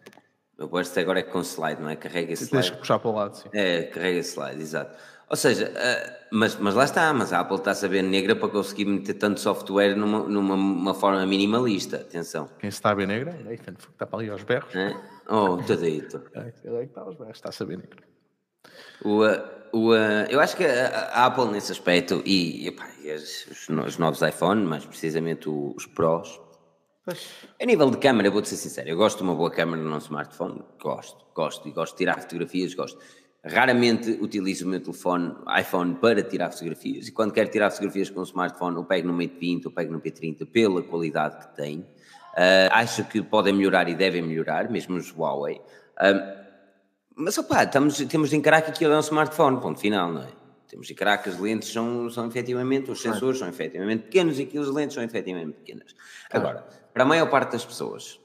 O burst agora é com slide, não é? Carrega slide. Tens que puxar para o lado, sim. É, carrega slide, exato. Ou seja, uh, mas, mas lá está, mas a Apple está a saber negra para conseguir meter tanto software numa, numa uma forma minimalista, atenção. Quem está a ver negra é Nathan, que está para ali aos berros. É? Oh, tadito. é, ele é que está aos berros, está a saber negra. O, o, eu acho que a Apple nesse aspecto e, os, os, novos iPhone, mais precisamente os Pros, pois. a nível de câmera, vou-te ser sincero, eu gosto de uma boa câmera num smartphone, gosto, gosto, e gosto de tirar fotografias, gosto. Raramente utilizo o meu telefone iPhone para tirar fotografias, e quando quero tirar fotografias com o smartphone, eu pego no Mate 20, eu pego no P30 pela qualidade que tem. Uh, acho que podem melhorar e devem melhorar, mesmo os Huawei. Uh, mas opá, estamos, temos de encarar que aquilo é um smartphone, ponto final, não é? Temos de encarar que as lentes são, são efetivamente, os sensores são efetivamente pequenos e que as lentes são efetivamente pequenas. Claro. Agora, para a maior parte das pessoas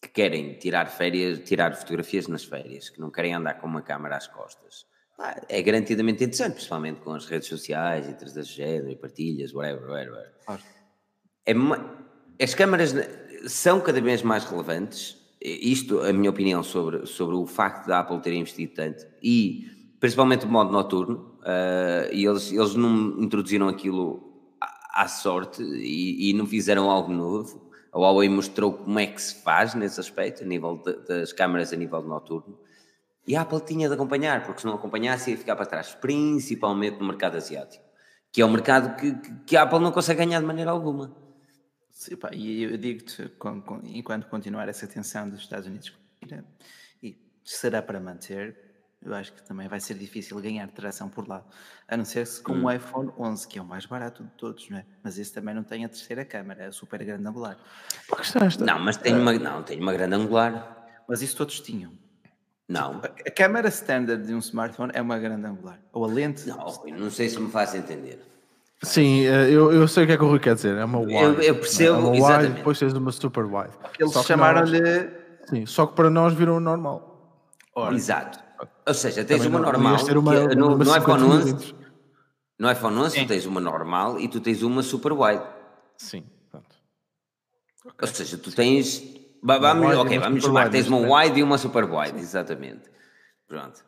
que querem tirar férias, tirar fotografias nas férias, que não querem andar com uma câmera às costas, é garantidamente interessante, principalmente com as redes sociais e traz género e partilhas, whatever, whatever. Claro. É, as câmaras são cada vez mais relevantes isto, a minha opinião sobre, sobre o facto da Apple ter investido tanto e principalmente o modo noturno, uh, e eles, eles não introduziram aquilo à, sorte e, e, não fizeram algo novo. A Huawei mostrou como é que se faz nesse aspecto, a nível de, das câmaras a nível noturno. E a Apple tinha de acompanhar, porque se não acompanhasse ia ficar para trás, principalmente no mercado asiático, que é um mercado que, que a Apple não consegue ganhar de maneira alguma. Sim, pá, e eu digo-te, enquanto continuar essa tensão dos Estados Unidos e será para manter, eu acho que também vai ser difícil ganhar tração por lá. A não ser se com hum. o iPhone 11, que é o mais barato de todos, não é? Mas esse também não tem a terceira câmara, é a super grande angular. Não, mas tem uma, não, tem uma grande angular. Mas isso todos tinham. Não. A, a câmara standard de um smartphone é uma grande angular. Ou a lente. Não, não sei se me faz entender. Sim, eh, eu, eu sei o que é que o Rui quer dizer. É uma wide. Eu, eu percebo, é uma wide, exatamente. depois tens uma super wide. Eles chamaram-lhe. Sim, só que para nós viram normal. Ora. Exato. Ou seja, tens uma normal. Uma, que, no, no iPhone 11, no iPhone 11 tu tens uma normal e tu tens uma super wide. Sim, pronto. Okay. Ou seja, tu tens. Vamos, ok, vamos chamar. Tens uma wide e uma super wide, exatamente. Pronto.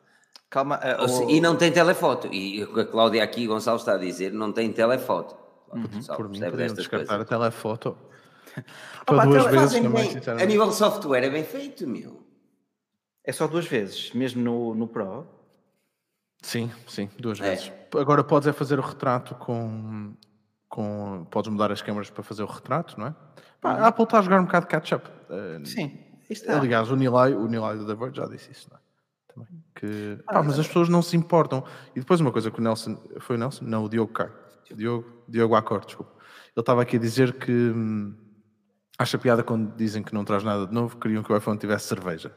Calma. Uh, E não tem telefoto. E a Cláudia aqui, Gonçalo está a dizer, não tem telefoto. Uhum. Por mim, podemos descartar a telefoto. Para duas vezes, bem, A nível de software é bem feito, meu. É só duas vezes, mesmo no, no Pro? Sim, sim, duas é. vezes. Agora podes é fazer o retrato com, com, podes mudar as câmaras para fazer o retrato, não é? Pá, a Apple está a jogar um bocado de catch-up. Uh, Sim. Aliás, o Nilay, o Nilay do The Verge já disse isso, não é? Também. Que, ah, mas as pessoas não se importam. E depois uma coisa que o Nelson, foi o Nelson? Não, o Diogo Car. Diogo, Diogo Acor, desculpa. Ele estava aqui a dizer que hum, acha piada quando dizem que não traz nada de novo, queriam que o iPhone tivesse cerveja.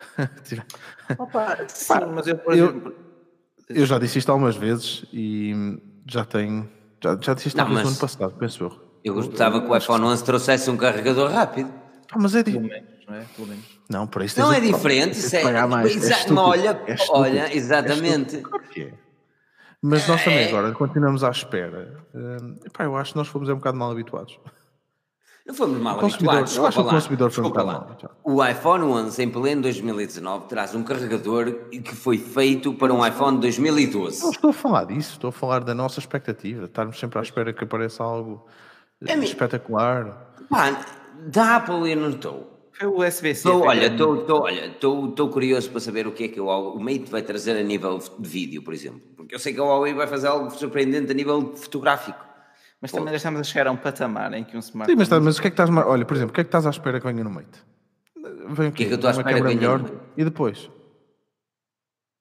Opa, sim, mas eu, por exemplo... Eu, eu já disse isto algumas vezes e já tenho. Já, já disse isto não, mas... no ano passado, penso eu. Eu gostava que o iPhone 11 trouxesse um carregador rápido. Ah, mas é diferente, não é? Não, para isso Não é diferente, isso é. Pagar mais. Exa é olha, é olha, é exatamente. É é. Mas nós também é. agora continuamos à espera. Uh, epá, eu acho que nós fomos um bocado mal habituados. Não fomos mal habituados. Eu acho que o consumidor foi um bocado mal. O iPhone 11 em pleno 2019 traz um carregador que foi feito para um iPhone 2012. Não estou a falar disso, estou a falar da nossa expectativa, estarmos sempre à espera que apareça algo é espetacular. Pá, da Apple eu não estou. Foi o USB-C. olha, estou curioso para saber o que é que o, o Mate vai trazer a nível de vídeo, por exemplo. Porque eu sei que a Huawei vai fazer algo surpreendente a nível fotográfico. Mas também já estamos a chegar a um patamar em que um smartphone. Sim, mas, tá, mas o que é que estás. Olha, por exemplo, o que é que estás à espera que venha no Mate? Vem o quê? que é que eu estou à espera que venha melhor? No... E depois?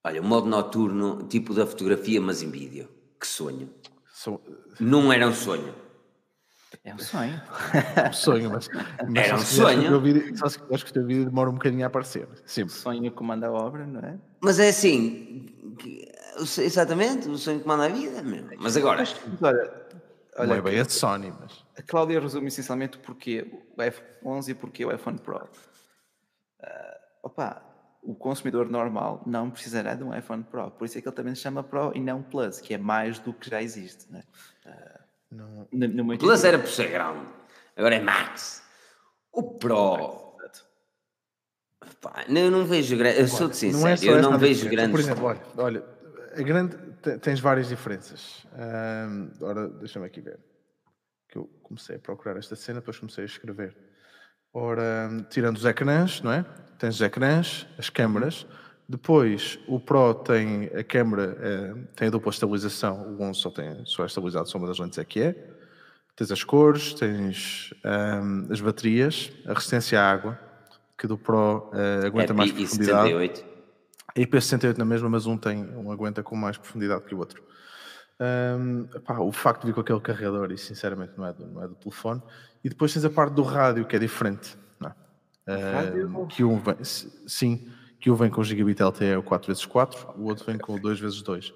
Olha, o modo noturno, tipo da fotografia, mas em vídeo. Que sonho. So... Não era um sonho. É um sonho. É um sonho, mas. mas Era um sonho. Vídeo, só acho que o teu vídeo demora um bocadinho a aparecer. Sempre. O sonho comanda a obra, não é? Mas é assim. Exatamente, o sonho comanda a vida, meu. Mas agora. Mas, olha, olha, não é bem a de Sony, mas. A Cláudia resume essencialmente porque o iPhone 11 e porque o iPhone Pro. Uh, opa, o consumidor normal não precisará de um iPhone Pro. Por isso é que ele também se chama Pro e não Plus, que é mais do que já existe. Né? Uh, no, no meu Plus era por ser grande, agora é Max. O Pro. Pá, eu não vejo grande. Eu sou-te sincero, é eu não vejo grande. Por exemplo, olha, olha a grande, tens várias diferenças. Um, ora, deixa-me aqui ver. Que eu comecei a procurar esta cena, depois comecei a escrever. Ora, tirando os ecrãs, não é? Tens os ecrãs, as câmaras. Depois, o Pro tem a câmera, é, tem a dupla estabilização, o 11 só, tem, só é estabilizado, só uma das lentes é que é. Tens as cores, tens um, as baterias, a resistência à água, que do Pro uh, aguenta é mais profundidade. IP68. A IP68 na mesma, mas um tem um aguenta com mais profundidade que o outro. Um, pá, o facto de vir com aquele carregador, e sinceramente não é, do, não é do telefone. E depois tens a parte do rádio, que é diferente. Não. Uh, que um vem, sim, que o vem com gigabit LTE 4x4, o outro vem com 2x2.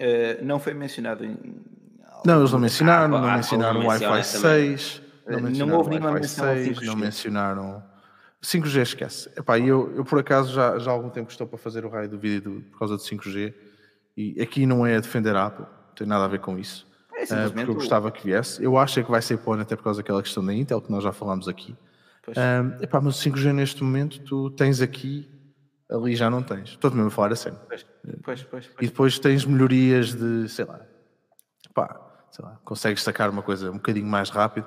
Eh, não foi mencionado em. Não, eles não mencionaram, ah, não mencionaram o Wi-Fi 6, não mencionaram não houve Wi-Fi 6, não mencionaram 5G, esquece. Epá, eu, eu por acaso já, já há algum tempo estou para fazer o raio do vídeo por causa do 5G e aqui não é a defender a Apple, não tem nada a ver com isso. É, uh, porque eu gostava que viesse. Eu acho que vai ser pôr até por causa daquela questão da Intel que nós já falámos aqui. Uh, epá, mas o 5G neste momento tu tens aqui ali já não tens. Estou mesmo a falar a sério. Pois, pois, pois, e depois tens melhorias de, sei lá, pá, sei lá, consegues sacar uma coisa um bocadinho mais rápido.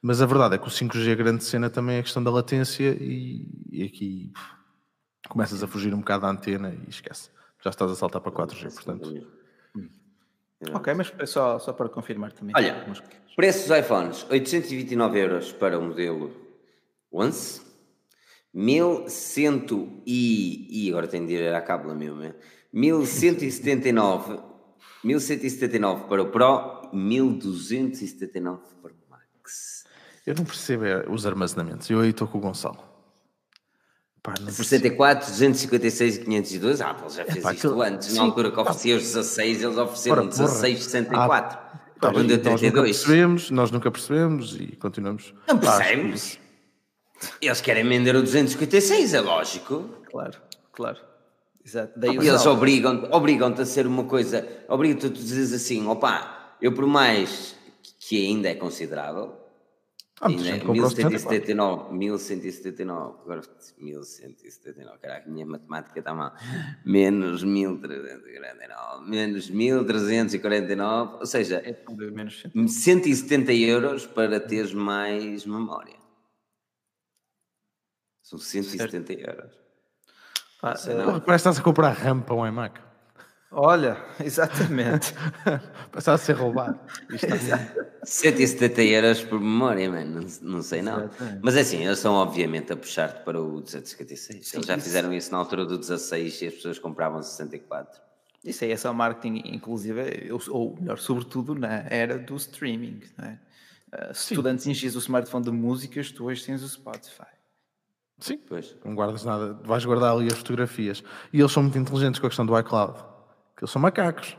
Mas a verdade é que o 5G, a grande cena também é a questão da latência e, e aqui pff, começas a fugir um bocado da antena e esquece. Já estás a saltar para 4G, portanto. Ok, mas é só, só para confirmar também. Olha, preços dos iPhones: 829 euros para o modelo 11, 1100 e, e agora tenho de ir à cábula mesmo, 1179, 1179 para o Pro, 1279 para o Max. Eu não percebo é, os armazenamentos, eu aí estou com o Gonçalo. Pá, 64, 256 e 512, ah, ele já fez é, isto aquilo... antes, na altura que oferecia os 16, eles ofereceram 16, 64. Ah, tá, nós nunca percebemos, nós nunca percebemos e continuamos. Não percebemos? Eles querem vender o 256, é lógico. Claro, claro. Exato. Daí e eles obrigam-te obrigam a ser uma coisa, obrigam-te a dizer assim, opá, eu por mais que ainda é considerável, ah, ainda é 1179, 1179, agora 1179, caraca, minha matemática está mal, menos 1349, menos 1349, ou seja, é menos 170 euros para teres mais memória. São 170 certo. euros. Ah, parece que estás a comprar RAM para um iMac. Olha, exatamente. Passava a ser roubado. 170 euros por memória, mano. Não, não sei não. Exatamente. Mas é assim, eles estão obviamente a puxar-te para o 256. Sim, eles já isso. fizeram isso na altura do 16 e as pessoas compravam 64. Isso aí é só marketing, inclusive, ou melhor, sobretudo na era do streaming. Não é? Uh, se tu antes enchias o smartphone de músicas, tu hoje tens o Spotify. Sim, pois. Não guardas nada, vais guardar ali as fotografias. E eles são muito inteligentes com a questão do iCloud. Que eles são macacos.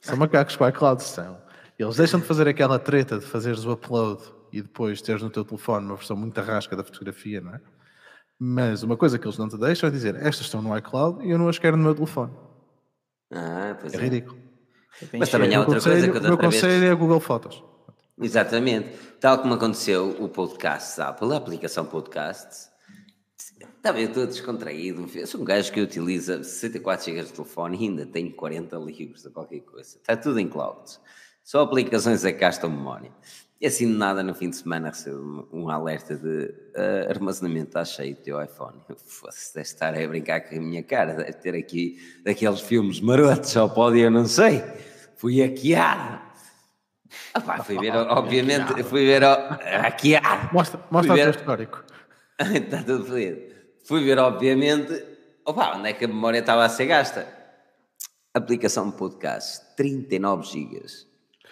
São macacos com o iCloud, são. Eles deixam de fazer aquela treta de fazeres o upload e depois teres no teu telefone uma versão muito arrasca da fotografia, não é? Mas uma coisa que eles não te deixam é dizer estas estão no iCloud e eu não as quero no meu telefone. Ah, pois é. É ridículo. Mas também há outra coisa que eu O meu conselho vez... é Google Fotos. Exatamente. Tal como aconteceu o podcast Apple, a aplicação podcast. Estava eu todo descontraído. Eu sou um gajo que utiliza 64 GB de telefone e ainda tenho 40 livros ou qualquer coisa. Está tudo em cloud. Só aplicações é que gastam memória. E assim de nada, no fim de semana, recebo um alerta de uh, armazenamento está cheio do teu iPhone. Fosse, deve estar a brincar com a minha cara, deve ter aqui daqueles filmes marotos, só pode, eu não sei. Fui hackeado. Ah, pá, fui ver, obviamente, fui ver hackeado. Mostra, mostra o teu histórico. está tudo feliz. Fui ver, obviamente, opa, onde é que a memória estava a ser gasta? Aplicação de podcast, 39 gigas.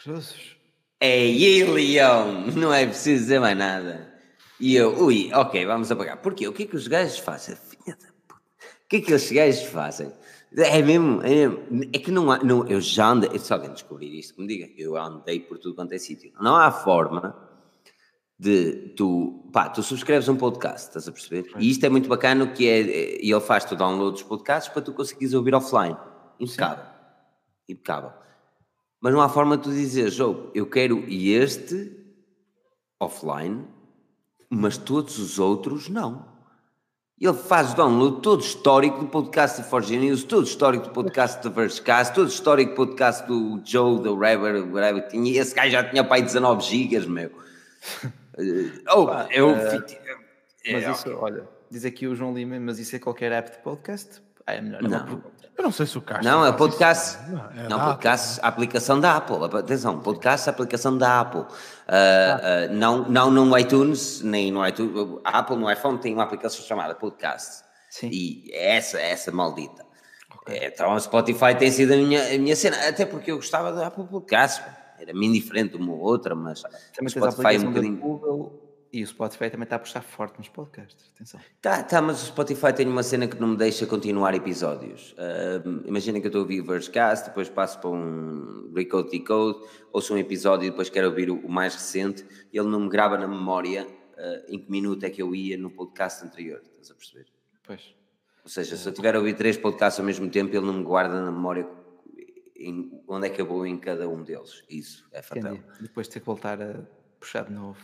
Jesus. É Leão, não é preciso dizer mais nada. E eu, ui, ok, vamos apagar. Porquê? O que é que os gajos fazem? Filha da puta. O que é que os gajos fazem? É mesmo, é mesmo. É que não há, não, eu já andei, se alguém descobrir isto, que me diga, eu andei por tudo quanto é sítio. Não há forma de tu, pá, tu subscreves um podcast, estás a perceber? E isto é muito bacana, que é, e ele faz-te o download dos podcasts para tu conseguires ouvir offline. Impecável. Sim. Impecável. Mas não há forma de tu dizer, jogo, eu quero este offline, mas todos os outros não. Ele faz o download todo histórico do podcast de Forge News, todo histórico do podcast do Verscast, todo histórico do podcast do Joe, do Rapper, whatever. Tinha, esse gajo já tinha para aí 19 gigas, meu. oh, eu. É, mas isso, olha, diz aqui o João Lima, mas isso é qualquer app de podcast? Ah, é melhor não. não. Eu não sei se o Castro. Não, é podcast. Não, é não podcast, Apple. a aplicação da Apple. Atenção, podcast, a aplicação da Apple. Uh, ah. uh, não, não no iTunes, nem no iTunes. A Apple no iPhone tem uma aplicação chamada Podcast. Sim. E é essa, é essa maldita. Okay. É, então, o Spotify tem sido a minha, a minha cena. Até porque eu gostava da Apple Podcast. Era-me indiferente uma ou outra, mas Também Spotify é um bocadinho. Google e o Spotify também está a puxar forte nos podcasts, atenção. Tá, tá, mas o Spotify tem uma cena que não me deixa continuar episódios. Uh, Imagina que eu estou a ouvir o Versecast, depois passo para um Recode Decode, ouço um episódio e depois quero ouvir o, o mais recente, ele não me grava na memória uh, em que minuto é que eu ia no podcast anterior, estás a perceber? Pois. Ou seja, se eu tiver a ouvir três podcasts ao mesmo tempo, ele não me guarda na memória em, onde é que eu vou em cada um deles. Isso é fatal. Entendi. Depois ter que voltar a puxar de novo.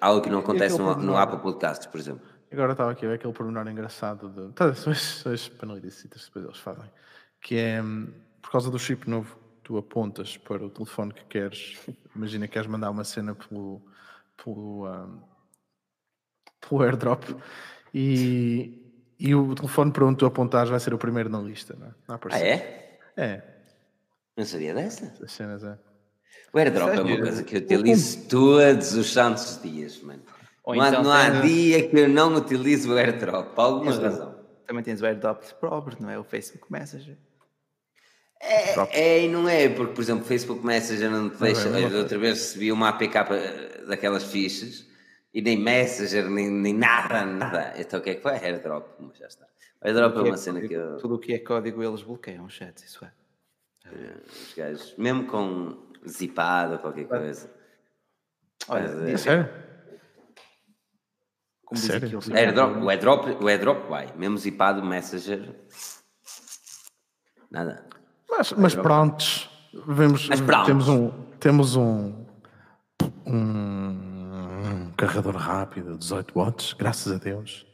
Algo que não acontece no, no Apple Podcasts, por exemplo. Agora estava aqui a ver aquele pormenor engraçado de. Tá, as panelidicitas depois eles fazem. Que é por causa do chip novo, tu apontas para o telefone que queres. Imagina que queres mandar uma cena pelo, pelo, um, pelo airdrop e, e o telefone para onde tu apontares vai ser o primeiro na lista, não é? ah, é? É. Não sabia dessa? As cenas é. O airdrop Sério? é uma coisa que eu utilizo todos os santos dias, mano. Ou não, então não há dia que eu não utilizo o airdrop, por alguma razão. Também tens o airdrop próprio, não é? O Facebook Messenger. É, é e não é, porque, por exemplo, o Facebook Messenger não te deixa. Não, não, outra vez recebi uma APK daquelas fichas e nem Messenger, nem, nem nada, nada. Então o que é que foi? Airdrop, mas já está. O airdrop é uma é cena código, que eu... Tudo o que é código eles bloqueiam os chats, isso é. É os gajos, mesmo com zipado ou qualquer coisa. Olha, é sério? Como sério? Aqui, airdrop, o, airdrop, o airdrop vai, mesmo zipado, Messenger. Nada. Mas, mas prontos, vemos, mas pronto. temos um, temos um, um carregador rápido, 18 watts, graças a Deus.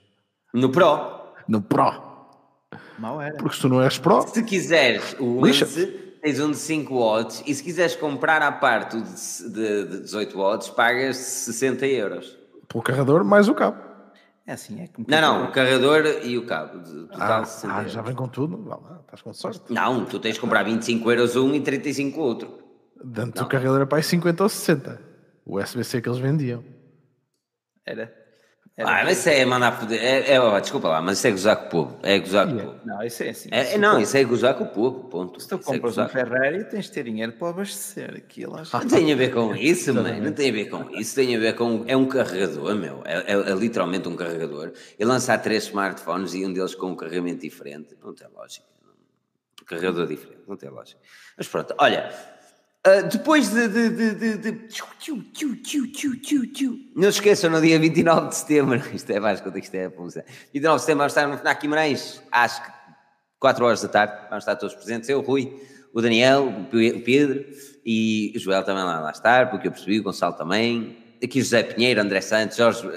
No Pro? No Pro. Mal era. Porque se tu não és Pro. Se quiseres o 11, tens um de 5 watts e se quiseres comprar à parte o de, de, de 18 watts, pagas 60 euros. Pelo carregador mais o cabo. É assim, é como. Não, não, o carregador e o cabo. Total ah, ah já vem com tudo. Vá lá, estás com sorte. Não, tu tens de comprar 25 euros um e 35 outro. Dentro do carregador é para aí 50 ou 60. O USB-C que eles vendiam. Era. Ah, mas isso é mandar poder. É, é, desculpa lá, mas isso é gozar com o povo. É gozar com o povo. Não, isso é assim. É, não, isso é gozar com o povo. Ponto. Se tu é compras é um Ferrari, tens de ter dinheiro para abastecer aquilo. Não tem a ver com isso, mãe. Não tem a ver com isso. Tem a ver com. É um carregador, meu. É, é, é literalmente um carregador. E lançar três smartphones e um deles com um carregamento diferente. Não tem lógica. Um carregador diferente. Não tem lógica. Mas pronto, olha. Uh, depois de, de, de, de, Não se esqueçam, no dia 29 de setembro, isto é mais quanto isto é a publicidade. 29 de setembro vamos estar no FNAC Guimarães, às 4 horas da tarde, vamos estar todos presentes, eu, o Rui, o Daniel, o Pedro e o Joel também lá, lá estar, porque eu percebi, o Gonçalo também, aqui José Pinheiro, André Santos, Jorge uh,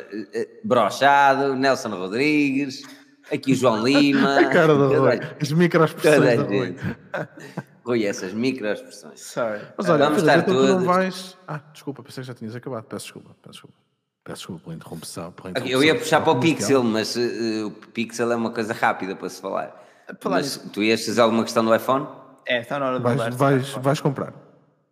Brochado, Nelson Rodrigues, aqui o João Lima. A cara do Rui, as microexpressões do Rui. Rui, essas microexpressões. Sorry. Mas olha, vamos estar todos. não vais. Ah, desculpa, pensei que já tinhas acabado. Peço desculpa, peço desculpa. Peço desculpa pela interrupção. Pela interrupção eu ia puxar para o Pixel, mas uh, o Pixel é uma coisa rápida para se falar. mas tu ias fazer alguma questão do iPhone? É, está na hora de vais, vais, vais comprar?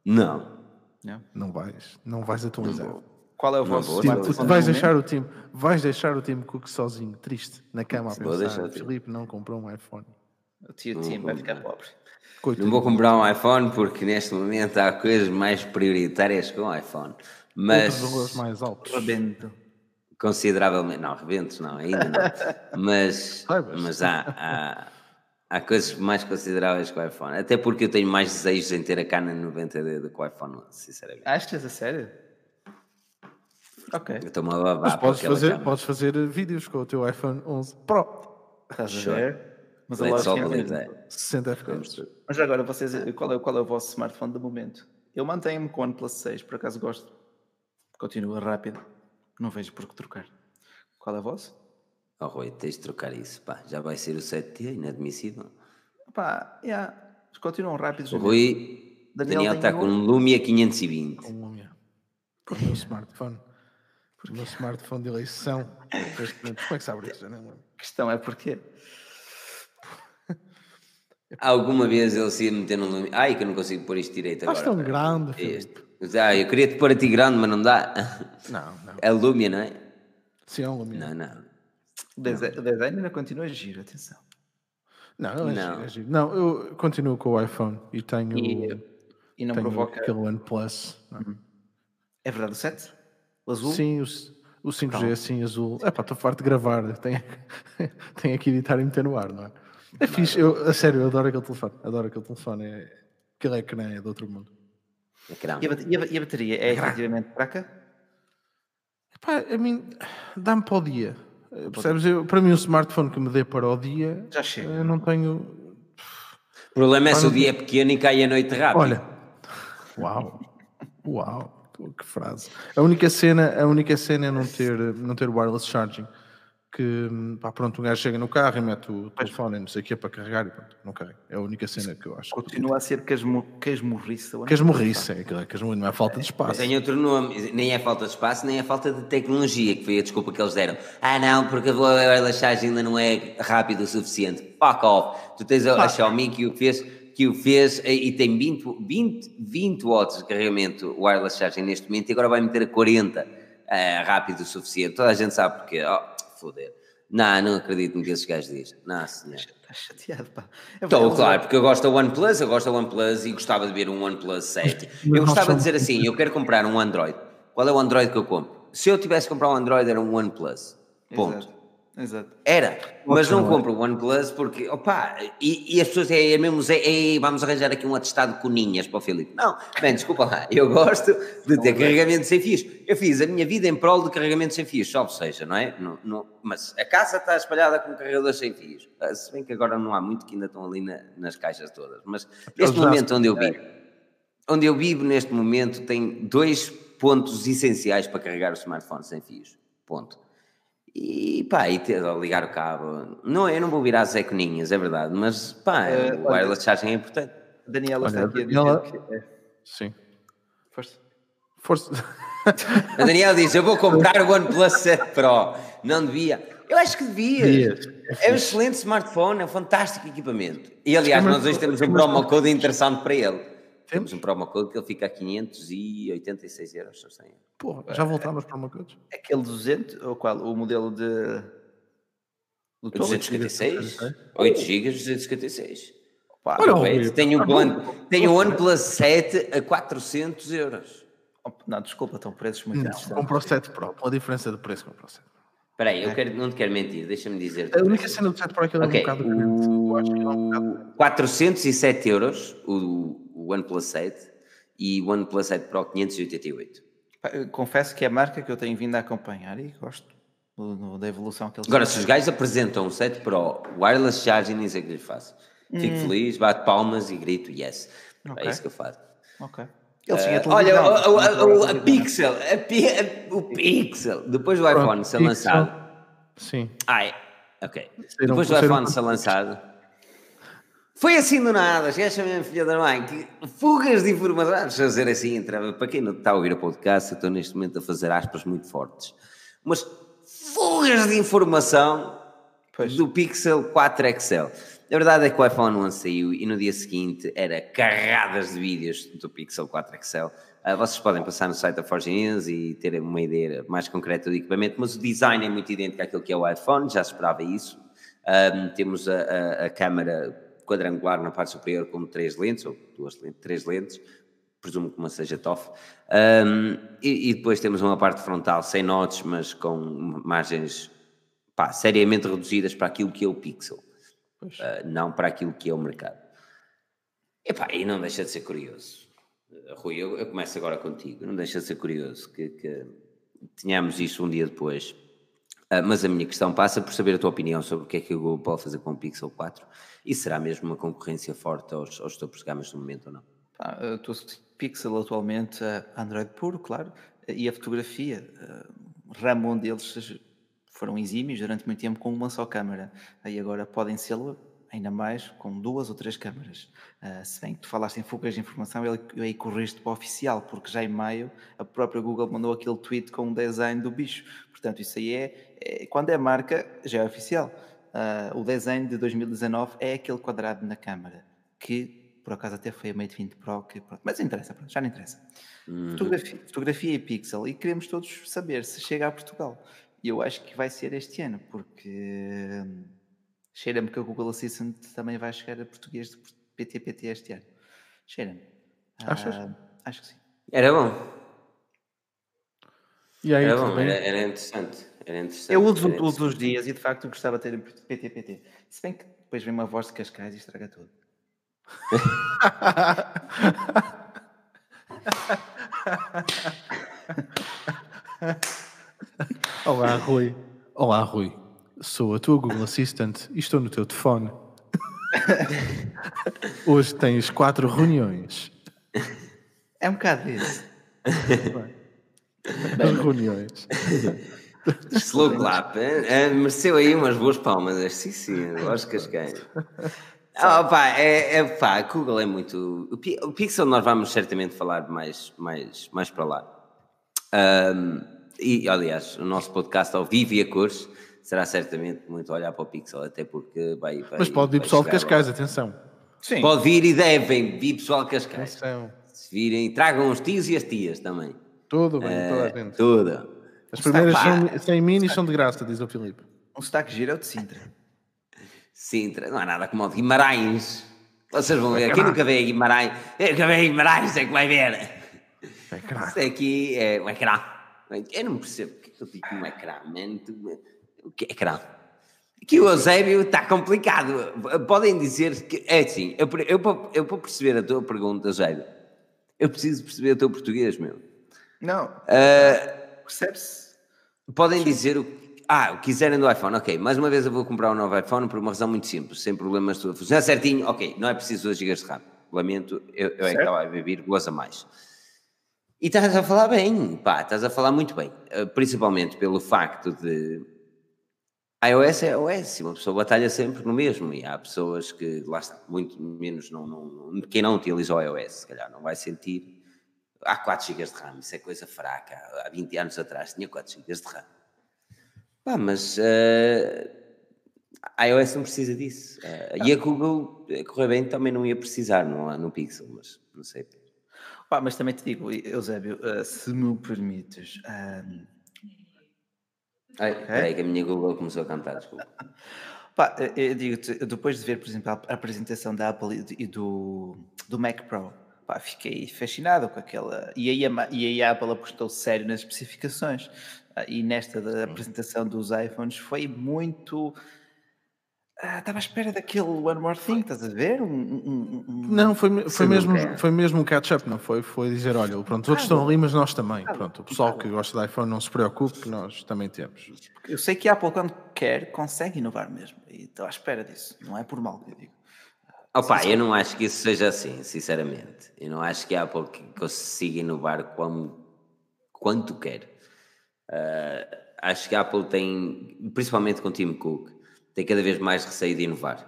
Não. Não. Não vais. Não vais atualizar. Não Qual é o vosso time, vais deixar o time Vais deixar o time Cook sozinho, triste, na cama a pensar. Felipe não comprou um iPhone. O tio Tim vai ficar pobre. Coitado. Não vou comprar um iPhone porque neste momento há coisas mais prioritárias com o iPhone. Mas. Outros valores mais altos. Rebento. Consideravelmente. Não, rebentos não, ainda não. mas mas há, há, há, coisas mais consideráveis com o iPhone. Até porque eu tenho mais desejos em ter a Canon 90D do que o iPhone, sinceramente. Achas a sério? Ok. Estou-me a babar. Mas podes fazer, podes fazer vídeos com o teu iPhone 11 Pro. Estás a ver? Mas a loja é 60 FPS. Mas agora, vocês, qual, é, qual é o vosso smartphone de momento? Eu mantenho-me com o OnePlus 6, por acaso gosto. Continua rápido. Não vejo por que trocar. Qual é o vosso? Oh, Rui, tens de trocar isso. Pá, já vai ser o 7T, inadmissível. Pá, yeah. continuam rápidos. O Rui, Daniel, Daniel está com um Lumia 520. Com um Lumia. Por o meu smartphone. Por o meu smartphone de eleição. Como é que sabe isso? A questão é porquê? Alguma vez ele se ia meter num Lumia. Ai, que eu não consigo pôr isto direito agora. Estás tão grande. Este. Ah, eu queria te pôr a ti grande, mas não dá. Não, não. É Lumia, não é? Sim, é um Lumia. Não, não. O design ainda continua a giro, atenção. Não, não, é não. Giro, é giro. não, eu continuo com o iPhone e tenho. E, e não tenho provoca. Aquele OnePlus. Uhum. É verdade, o 7? O azul? Sim, o, o 5G, assim, azul. É pá, estou farto de gravar. Tenho, tenho aqui editar e meter no ar, não é? É fixe, eu, a sério, eu adoro aquele telefone. Adoro aquele telefone. É, aquele ecrã é de outro mundo. Ecrã. E, a, e, a, e a bateria é efetivamente fraca? Epá, a mim, dá-me para o dia. Percebes? Eu, para mim, o smartphone que me dê para o dia, já chega. Eu não tenho. O problema é se o dia é pequeno e cai a noite rápido. Olha, uau, uau, que frase. A única cena, a única cena é não ter, não ter wireless charging que pá, pronto, um gajo chega no carro e mete o telefone e não sei o que é para carregar e pronto, não carrega. É a única cena que eu acho. Continua a ser casmurrice. Casmurrice, é aquilo, é não é falta de espaço. Tem outro nome, nem é falta de espaço, nem é falta de tecnologia, que foi a desculpa que eles deram. Ah não, porque a relaxagem ainda não é rápido o suficiente. Fuck off. Tu tens a, a Xiaomi que o fez que o fez e tem 20, 20, 20 watts de carregamento wireless charging neste momento e agora vai meter a 40 uh, eh, rápido o suficiente. Toda a gente sabe porque. Oh, foder. Não, não acredito no que esses gajos dizem. Não, senhor. Estás chateado, pá. Estou, claro, porque eu gosto da OnePlus, eu gosto da OnePlus e gostava de ver um OnePlus 7. Eu gostava de dizer assim, eu quero comprar um Android. Qual é o Android que eu compro? Se eu tivesse que comprar um Android era um OnePlus. Ponto. Exato. Exato. Era, mas não compro o OnePlus porque, opa, e, e as pessoas é, é mesmo, é, é, vamos arranjar aqui um atestado de coninhas para o Filipe. Não, bem, desculpa lá, eu gosto de ter carregamento sem fios. Eu fiz a minha vida em prol de carregamento sem fios, só seja, não é? Não, não, mas a casa está espalhada com carregadores sem fios. Ah, se bem que agora não há muito que ainda estão ali na, nas caixas todas, mas neste momento onde eu vivo, onde eu vivo neste momento tem dois pontos essenciais para carregar o smartphone sem fios. Ponto e pá, e ter, ligar o cabo. Não, eu não vou virar Zé Coninhas, é verdade, mas pá, uh, o wireless charging é importante. Daniela está aqui a dizer que é. Sim. Força. Força. o Daniel diz: Eu vou comprar o OnePlus 7 Pro. Não devia. Eu acho que devia. É, é um excelente smartphone, é um fantástico equipamento. E aliás, nós hoje temos um promo code interessante para ele. Temos um promo code que ele fica a 586 euros. Pô, já voltámos para o promo codes? Aquele 200, ou qual? O modelo de. Do 256? 8 GB, 256. Pá, Olha, tenho, um One, tenho um OnePlus 7 a 400 euros. Não, desculpa, estão preços muito altos. Comprou o 7 Pro, pela diferença de preço, comprou o 7 Pro. Espera aí, eu é. quero, não te quero mentir, deixa-me dizer. A única cena do 7 Pro é que ele okay. é um bocado o... acho que é um bocado... 407 euros o, o OnePlus 7 e o OnePlus 7 Pro 588. Confesso que é a marca que eu tenho vindo a acompanhar e gosto da evolução que eles Agora, se os gajos apresentam o 7 Pro wireless charging, nem sei o que lhes faço. Fico hum. feliz, bato palmas e grito yes. É okay. É isso que eu faço. Ok. Uh, olha, o, o, a, Pixel, a, o Pixel, depois do iPhone ser lançado. Sim. Ai, ok. Depois do iPhone ser lançado. Foi assim do nada, já chamei a filha da mãe, que fugas de informação, vamos fazer assim, entrava, para quem não está a ouvir a podcast, eu estou neste momento a fazer aspas muito fortes, mas fugas de informação pois. do Pixel 4 XL. A verdade é que o iPhone 11 saiu e no dia seguinte era carradas de vídeos do Pixel 4 XL. Uh, vocês podem passar no site da Forge News e ter uma ideia mais concreta do equipamento, mas o design é muito idêntico àquilo que é o iPhone, já esperava isso. Um, temos a, a, a, câmera quadrangular na parte superior com três lentes, ou duas lentes, três lentes, presumo que uma seja TOF. Um, e, e, depois temos uma parte frontal sem notes, mas com margens pá, seriamente reduzidas para aquilo que é o Pixel uh, não para aquilo que é o mercado. Epá, e não deixa de ser curioso. Uh, Rui, eu, eu, começo agora contigo. Não deixa de ser curioso que, que tenhamos isso um dia depois. Uh, mas a minha questão passa por saber a tua opinião sobre o que é que o Google pode fazer com o Pixel 4 e será mesmo uma concorrência forte aos, aos topos gamas no momento ou não? Ah, o Pixel atualmente, Android puro, claro, e a fotografia, ramo onde eles foram exímios durante muito tempo com uma só câmara. Aí agora podem ser ainda mais com duas ou três câmaras. Uh, se bem que tu falaste em fugas de informação, eu, eu aí corriste para o oficial, porque já em maio a própria Google mandou aquele tweet com o design do bicho. Portanto, isso aí é, é quando é marca, já é oficial. Uh, o design de 2019 é aquele quadrado na câmara, que por acaso até foi a Mate 20 Pro, que, mas interessa, pronto, já não interessa. Uhum. Fotografia, fotografia e pixel, e queremos todos saber se chega a Portugal. E eu acho que vai ser este ano, porque hum, cheira-me que o Google Assistant também vai chegar a português de PTPT este ano. Cheira-me. Achas? Uh, acho que sim. Era bom. E aí, era bom, era, era, interessante. Era interessante. Eu uso todos os dias e de facto gostava de ter PTPT. Se bem que depois vem uma voz de Cascais e estraga tudo. Olá, Rui. Olá, Rui. Sou a tua Google Assistant e estou no teu telefone. Hoje tens quatro reuniões. É um bocado isso. Bem, reuniões. Slow clap, é, mereceu aí umas boas palmas. Sim, sim, lógico que as ganho. Oh, pá, é, é, pá, Google é muito. O Pixel nós vamos certamente falar mais, mais, mais para lá. Um, e aliás, o nosso podcast ao vivo e a cores será certamente muito olhar para o Pixel, até porque vai. vai Mas pode vir pessoal de Cascais, lá. atenção. Sim. Pode vir e devem vir pessoal de Cascais. Atenção. Se virem, tragam os tios e as tias também. Tudo bem, uh, toda a gente. Tudo. As primeiras são, sem minis são de graça, diz o Filipe. Um sotaque giro é o de Sintra. Sintra, não há nada como o de Guimarães. Vocês vão ver, quem nunca veio a Guimarães, quem nunca veio a Guimarães é que vai ver. É craque. Isso aqui é, é craque. Eu não percebo porque eu digo um ecrã, man. O que é ecrã? Que o Eusébio está complicado. Podem dizer que. É assim, eu, eu, eu para perceber a tua pergunta, Eusébio, eu preciso perceber o teu português, meu. Não. Uh, Percebe-se? Podem dizer o ah, o quiserem do iPhone, ok. Mais uma vez eu vou comprar um novo iPhone por uma razão muito simples, sem problemas, tudo funciona certinho, ok. Não é preciso 2 GB de RAM. Lamento, eu, eu é que estava a beber goza mais. E estás a falar bem, pá, estás a falar muito bem. Eh, principalmente pelo facto de iOS é iOS, uma pessoa batalha sempre no mesmo e há pessoas que, lá está, muito menos, não, não, quem não utiliza o iOS, se calhar não vai sentir Há 4 GB de RAM, isso é coisa fraca. Há 20 anos atrás tinha 4 GB de RAM. Pá, mas uh, a iOS não precisa disso. Uh, e a Google, a correr bem, também não ia precisar no, no Pixel, mas não sei. Pá, mas também te digo, Eusébio, uh, se me permites. Um... Ai, okay. Peraí, que a minha Google começou a cantar, desculpa. Pá, eu digo-te, depois de ver, por exemplo, a apresentação da Apple e do, do Mac Pro, pá, fiquei fascinado com aquela. E aí a, e aí a Apple apostou sério nas especificações. Ah, e nesta da apresentação dos iPhones foi muito. Ah, estava à espera daquele One More Thing, estás a ver? Um, um, um... Não, foi, foi, mesmo, foi mesmo um catch-up, não foi? Foi dizer: olha, pronto, os outros ah, estão ali, mas nós também. Ah, pronto, o pessoal que gosta de iPhone não se preocupe, que nós também temos. Eu sei que a Apple, quando quer, consegue inovar mesmo. E estou à espera disso. Não é por mal que eu digo. Opa, eu não acho que isso seja assim, sinceramente. Eu não acho que a Apple consiga inovar como, quanto quer. Uh, acho que a Apple tem, principalmente com o Tim Cook, tem cada vez mais receio de inovar.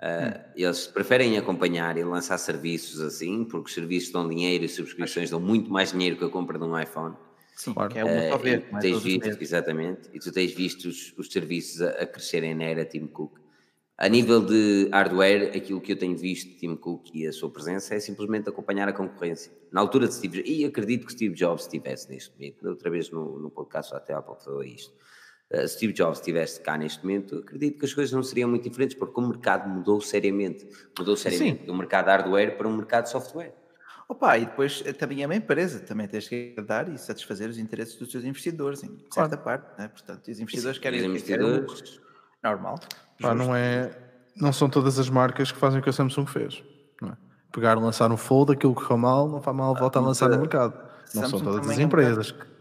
Uh, hum. Eles preferem acompanhar e lançar serviços assim, porque os serviços dão dinheiro e subscrições dão muito mais dinheiro que a compra de um iPhone. Sim, claro. é uma uh, ver, tens visto, exatamente, e tu tens visto os, os serviços a, a crescerem na era Tim Cook. A nível de hardware, aquilo que eu tenho visto de Tim Cook e a sua presença é simplesmente acompanhar a concorrência. Na altura de Steve Jobs, e acredito que Steve Jobs estivesse neste momento, outra vez no, no podcast até há pouco falou isto, uh, Steve Jobs estivesse cá neste momento, acredito que as coisas não seriam muito diferentes, porque o mercado mudou seriamente. Mudou seriamente do mercado hardware para um mercado software. Opa, e depois eh, também é uma empresa, também tens que dar e satisfazer os interesses dos seus investidores, em certa claro. parte, né? portanto, os investidores Sim, querem... Os investidores... Normal. Pá, não é. Não são todas as marcas que fazem o que a Samsung fez. Não é? Pegar, lançar um fold, aquilo que correu mal, não faz mal, volta a lançar no mercado. Não Samsung são todas as empresas. É um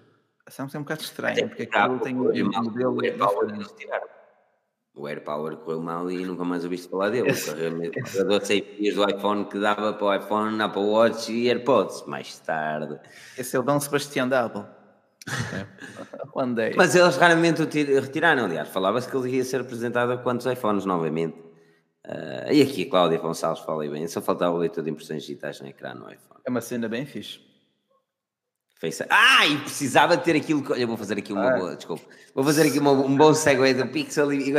Samsung é um bocado estranho, porque aquilo tem um modelo. O AirPower, o AirPower correu mal e nunca mais ouviste falar dele. O carregador 6 dias do iPhone que dava para o iPhone, Apple Watch e AirPods. Mais tarde. Esse é o Dom Sebastião da Apple. É. Mas eles raramente o retiraram, aliás, falava-se que ele ia ser apresentado a quantos iPhones novamente. Uh, e aqui a Cláudia Gonçalves falei bem, só faltava o leitor de impressões digitais no ecrã no iPhone. É uma cena bem fixe. Face... Ah, e precisava ter aquilo que. Olha, vou fazer aqui uma ah. boa, desculpa. Vou fazer aqui uma, um bom segue do Pixel e,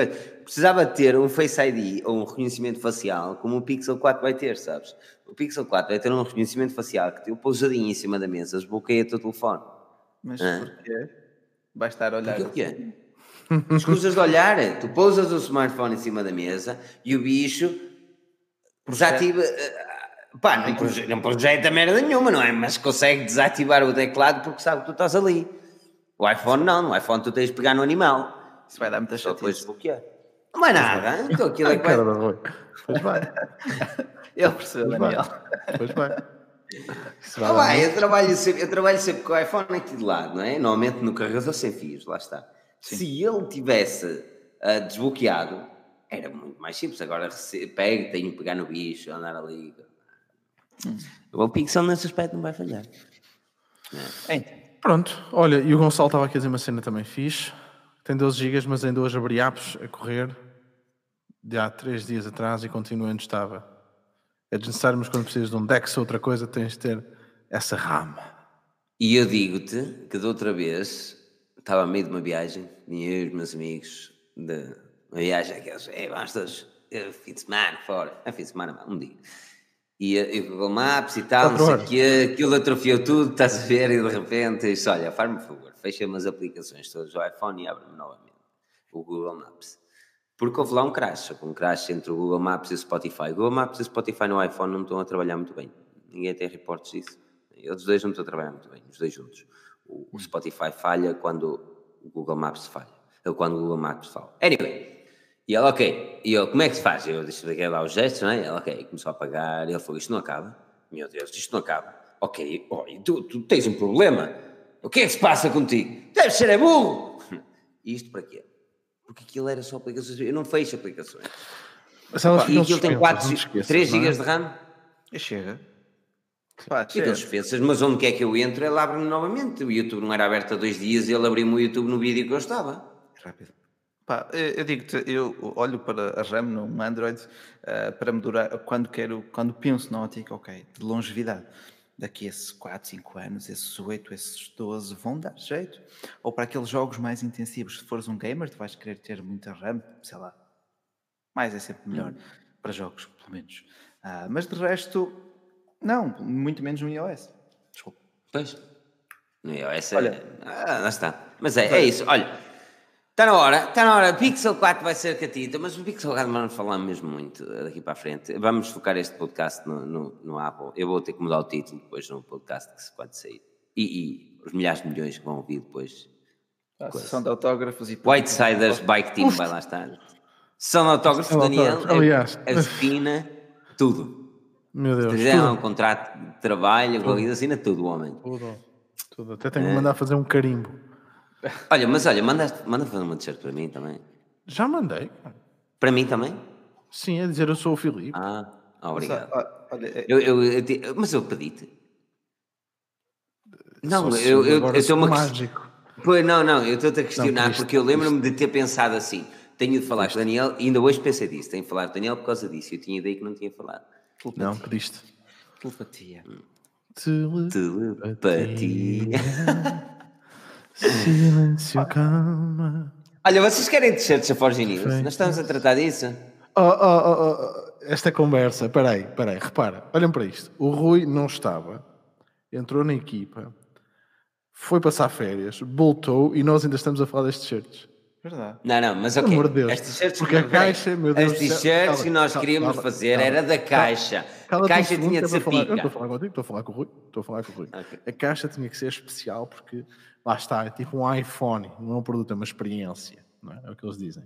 precisava ter um Face ID ou um reconhecimento facial como o Pixel 4 vai ter, sabes? O Pixel 4 vai ter um reconhecimento facial que tem o pousadinho em cima da mesa, desbloqueia o teu telefone. Mas ah. porquê? Vai estar a olhar. Que é? Escusas de olhar, tu pousas o smartphone em cima da mesa e o bicho desativa. Eh, pá, não, proje não projeta merda nenhuma, não é? Mas consegue desativar o teclado porque sabe que tu estás ali. O iPhone não, no iPhone tu tens de pegar no animal. Isso vai dar muita chatice. Depois desbloquear. Não é nada. Então aquilo é que vai... Pois vai. Ele percebeu, Daniel. Pois vai. Ah, vai, eu, trabalho sempre, eu trabalho sempre com o iPhone aqui de lado, não é? Normalmente no carregador sem fios, lá está. Sim. Se ele tivesse uh, desbloqueado, era muito mais simples. Agora pego, tenho que pegar no bicho, andar ali. Hum. O Pixel nesse aspecto não vai falhar. É. Pronto, olha, e o Gonçalo estava aqui a dizer uma cena também fixe. Tem 12 GB, mas ainda hoje abri apps a correr de há 3 dias atrás e continua onde estava. É desnecessário, mas quando precisas de um Dex ou outra coisa, tens de ter essa RAM. E eu digo-te que de outra vez estava a meio de uma viagem, tinha eu e os meus amigos, de uma viagem aqueles, é, vamos todos, fim de semana, fora, é fim de semana, um dia. E o Google Maps e tal, não sei o quê, aquilo atrofiou tudo, estás a ver, e de repente disse, olha, faz-me favor, fecha-me as aplicações todas do iPhone e abre-me novamente o Google Maps. Porque houve lá um crash, um crash entre o Google Maps e o Spotify. O Google Maps e o Spotify no iPhone não estão a trabalhar muito bem. Ninguém tem reportes disso. Eles dois não estão a trabalhar muito bem, os dois juntos. O, o Spotify falha quando o Google Maps falha. Ou quando o Google Maps falha. Anyway, e ele, ok. E eu, como é que se faz? Eu deixei lá os gestos, não é? Ele, ok. Começou a apagar. Ele falou, isto não acaba. Meu Deus, isto não acaba. Ok, oh, tu, tu tens um problema. O que é que se passa contigo? Deve ser é burro. Isto para quê? porque aquilo era só aplicações. Eu não fecho aplicações. Mas elas e aquilo tem 4, 3 GB de RAM. Chega. Pá, e aqueles defensas, mas onde quer que eu entro, ele abre-me novamente. O YouTube não era aberto há dois dias e ele abriu-me o YouTube no vídeo que eu estava. Rápido. Pá, eu digo-te, eu olho para a RAM no Android uh, para me durar, quando quero, quando penso na ótica, ok, de longevidade. daqui a 4, 5 anos, esses 8, esses 12 vão dar jeito. Ou para aqueles jogos mais intensivos, se fores um gamer, tu vais querer ter muita RAM, sei lá. Mais é sempre melhor hum. para jogos, pelo menos. Ah, mas de resto, não, muito menos no iOS. Desculpa. Pois. No iOS é. Olha, ah, lá está. Mas é, é isso. Olha, Está na hora, está na hora. Pixel 4 vai ser catita, mas o Pixel 4 vamos falar mesmo muito daqui para a frente. Vamos focar este podcast no, no, no Apple. Eu vou ter que mudar o título depois no podcast que se pode sair. E, e os milhares de milhões que vão ouvir depois. A sessão de autógrafos e. Whitesiders Bike Team vai lá estar. Sessão de autógrafos, Daniel. Aliás, assina tudo. Meu Deus. Se um contrato de trabalho, qualquer assina tudo, homem. Tudo. Tudo. Até tenho que mandar fazer um carimbo. Olha, mas olha, manda, manda fazer uma t-shirt para mim também. Já mandei. Para mim também? Sim, é dizer eu sou o Filipe. Ah, obrigado. Mas, olha, é- eu, eu, eu, mas eu pedi-te. Não, eu, eu, eu estou uma mágico. Pois, não, não, eu estou-te a questionar não, porque eu lembro-me de ter pensado assim. Tenho de falar com o Daniel, e ainda hoje pensei disso. Tenho de falar com o Daniel por causa disso. Eu tinha ideia que não tinha falado. Telepatia. Não, pediste. Telepatia. Telepatia. Telepatia. Silêncio, calma. Olha, vocês querem t-shirts a Forge News? Nós estamos a tratar disso. Oh, oh, oh, oh, esta conversa, peraí, peraí, repara, olhem para isto. O Rui não estava, entrou na equipa, foi passar férias, voltou e nós ainda estamos a falar destes t-shirts. Verdade. Não, não, mas ok. Amor de Deus. As t-shirts Porque a caixa, meu Deus. As t-shirts que nós queríamos cala, fazer cala, era da caixa. Cala, a caixa tinha de ser pica. estou a falar contigo, estou a falar com o Rui. Estou a falar com o Rui. Okay. A caixa tinha que ser especial porque lá está, é tipo um iPhone, não é um produto, é uma experiência, não é? é o que eles dizem.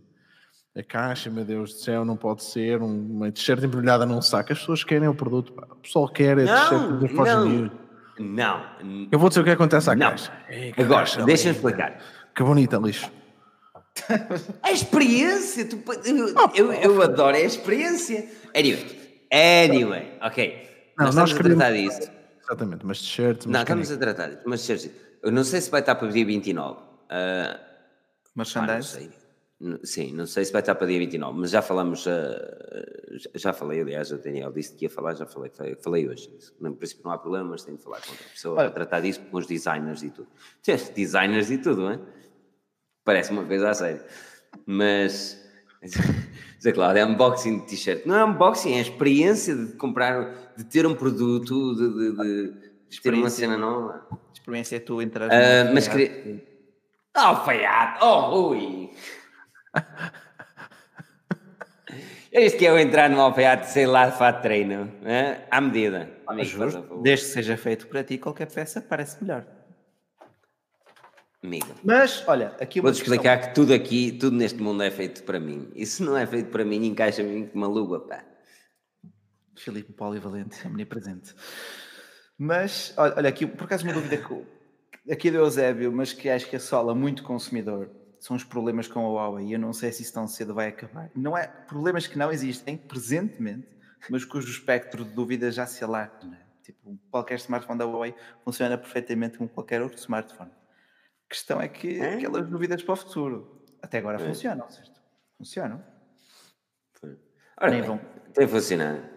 A caixa, meu Deus do céu, não pode ser uma t-shirt embrulhada num saco. As pessoas querem o produto, pá. o pessoal quer a t-shirt da Forge News. Não. Eu vou dizer o que acontece à não. caixa. Agora, deixa-me explicar. Que bonita, lixo. A experiência, tu, eu, oh, eu, eu, adoro a experiência. Anyway, anyway, ok. Não, nós, nós estamos a tratar disso. Exatamente, mas t-shirts. Não, estamos a tratar disso, mas t-shirts. Eu não sei se vai estar para dia 29. Uh, Merchandise? Ah, Sim, não sei se vai estar para dia 29, mas já falamos, uh, já falei, aliás, o Daniel disse que ia falar, já falei, falei hoje. No princípio não há problema, mas tenho de falar com outra pessoa para tratar disso com os designers e tudo. Designers e tudo, não é? Parece uma coisa a sério. Mas, sei lá, é unboxing de t-shirt. Não é unboxing, é a experiência de comprar, de ter um produto, de, de, de, de ter uma cena nova experiência é tu entrar. Uh, mas queria. Oh, feiado! Oh, Rui! É isto que é eu entrar no alfaiate, sei lá, de fato treino, é? à medida. Ah, justo. Desde que seja feito para ti, qualquer peça parece melhor. Amigo. Mas, olha, aqui Vou-te explicar que tudo aqui, tudo neste mundo é feito para mim. E se não é feito para mim, encaixa-me uma luva, pá. Filipe Polivalente, omnipresente. Mas, olha, aqui por acaso uma dúvida que, aqui do Eusébio, mas que acho que assola muito consumidor, são os problemas com a Huawei. Eu não sei se isso tão cedo vai acabar. Não é problemas que não existem presentemente, mas cujo espectro de dúvidas já se alarga. Né? Tipo, qualquer smartphone da Huawei funciona perfeitamente como qualquer outro smartphone. A questão é que é? aquelas dúvidas para o futuro até agora é. funcionam, certo? Funcionam. Ora, Nem vão. Tem funcionado.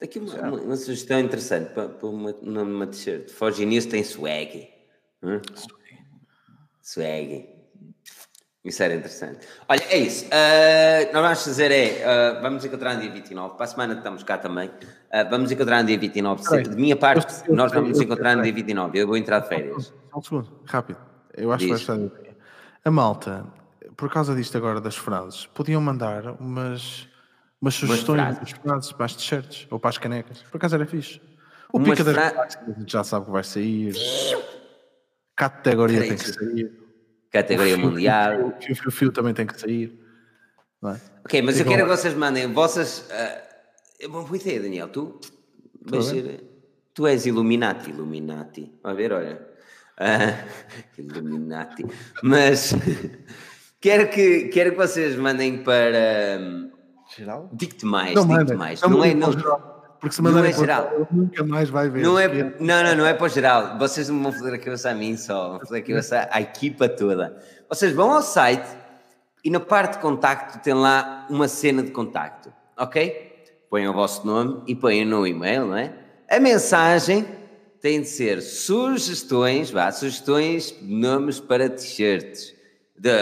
Daqui uma, uma, uma, sugestão interessante para, para uma, uma t-shirt. Forge News tem swag. Hum? Swag. Isso era interessante. Olha, é isso. Uh, nós vamos fazer é. Uh, vamos encontrar no dia 29. Para a semana estamos cá também. Uh, vamos encontrar no dia 29. Sempre, de minha parte, eu, eu, nós vamos eu, encontrar no dia 29. Eu vou entrar de férias. Só um segundo, rápido. Eu acho Diz. que vai estar. A malta, por causa disto agora das frases, podiam mandar umas umas sugestões umas frases para as t-shirts ou para as canecas. Por acaso era fixe. O umas pica fra... das já sabe que vai sair. Categoria tem que sair. Categoria mundial. O fio, fio, também tem que sair. É? Ok, mas é eu quero que vocês mandem vossas. Uh, boa ideia, Daniel. Tu vais ser. Tu és Illuminati, Illuminati. Vai ver, olha. Uh, Illuminati. Mas quero, que, quero que vocês mandem para. Um, Geral? Digo-te mais, digo-te mais. Não, não é, não, porque se mandarem é geral. nunca mais vai ver. Não, é, não, não, não é para o geral. Vocês não vão foder a cabeça a mim só, vão foder a cabeça à equipa toda. Vocês vão ao site e na parte de contacto tem lá uma cena de contacto, ok? Põem o vosso nome e põem no e-mail, não é? A mensagem têm de ser sugestões, vá, sugestões de nomes para t-shirts.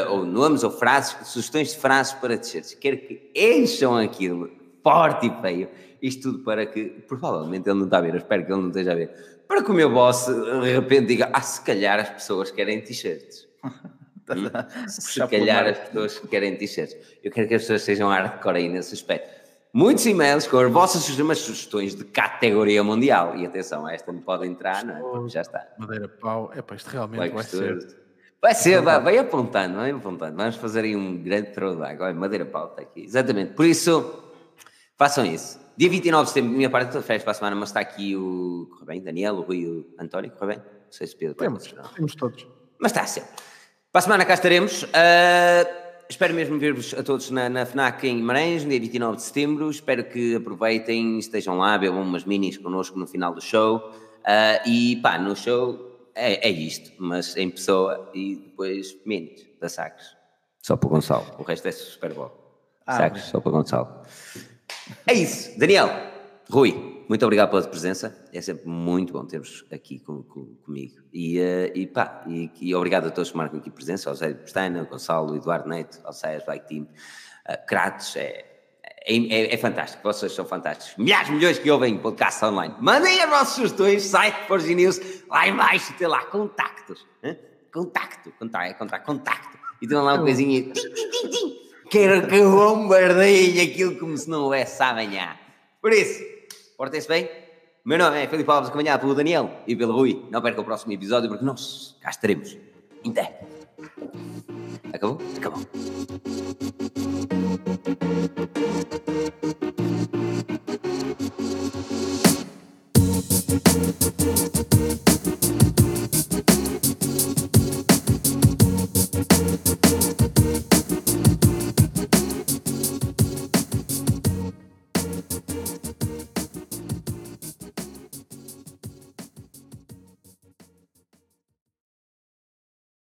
Ou nomes ou frases, sugestões de frases para t-shirts. Quero que encham aquilo forte e feio. Isto tudo para que, provavelmente ele não está a ver, eu espero que ele não esteja a ver, para que o meu boss de repente diga: Ah, se calhar as pessoas querem t-shirts. hum? Se calhar as pessoas querem t-shirts. Eu quero que as pessoas sejam hardcore aí nesse aspecto muitos e-mails com as vossas sugestões de categoria mundial. E atenção, esta não pode entrar, não é? Porque já está. Madeira pau, é para isto realmente vai ser. Vai ser, vai, vai, apontando, vai apontando. Vamos fazer aí um grande throwback. Olha, Madeira pau está aqui. Exatamente. Por isso, façam isso. Dia 29 de setembro, minha parte, festa para a semana, mas está aqui o. Corre bem? Daniel, o Rui, o António, corre bem? Não sei se Pedro. Temos, temos todos. Mas está sempre. Para a semana cá estaremos. Uh, espero mesmo ver-vos a todos na, na, FNAC em Marães, no dia 29 de setembro. Espero que aproveitem, estejam lá, bebam umas minis connosco no final do show. Uh, e pá, no show é, é, isto, mas em pessoa e depois minis da Sacres. Só para o Gonçalo. O resto é Super Bowl. Ah, Sacres, só para o Gonçalo. É isso. Daniel, Rui, muito obrigado pela presença. É sempre muito bom ter-vos aqui com, com, comigo. E, uh, e pá, e, e, obrigado a todos que marcam aqui presença, ao Zé Pestaina, ao Gonçalo, ao Eduardo Neto, ao Saias Bike Team, uh, Kratos, é, é, é, é, fantástico, vocês são fantásticos. Milhares, milhões que ouvem podcast online. Mandem as vossas sugestões, site Forge News, lá embaixo tem lá contactos. Hein? Contacto, contacto, é contacto, contacto. E tem lá uma coisinha, tim, tim, tim, tim. Quero que bombardeiem aquilo como se não houvesse amanhã. Por isso, Portem-se bem. Meu nome é Felipe Alves, acompanhado pelo Daniel e pelo Rui. Não perca o próximo episódio porque nós cá estaremos. Até. Acabou? Acabou. Thank you.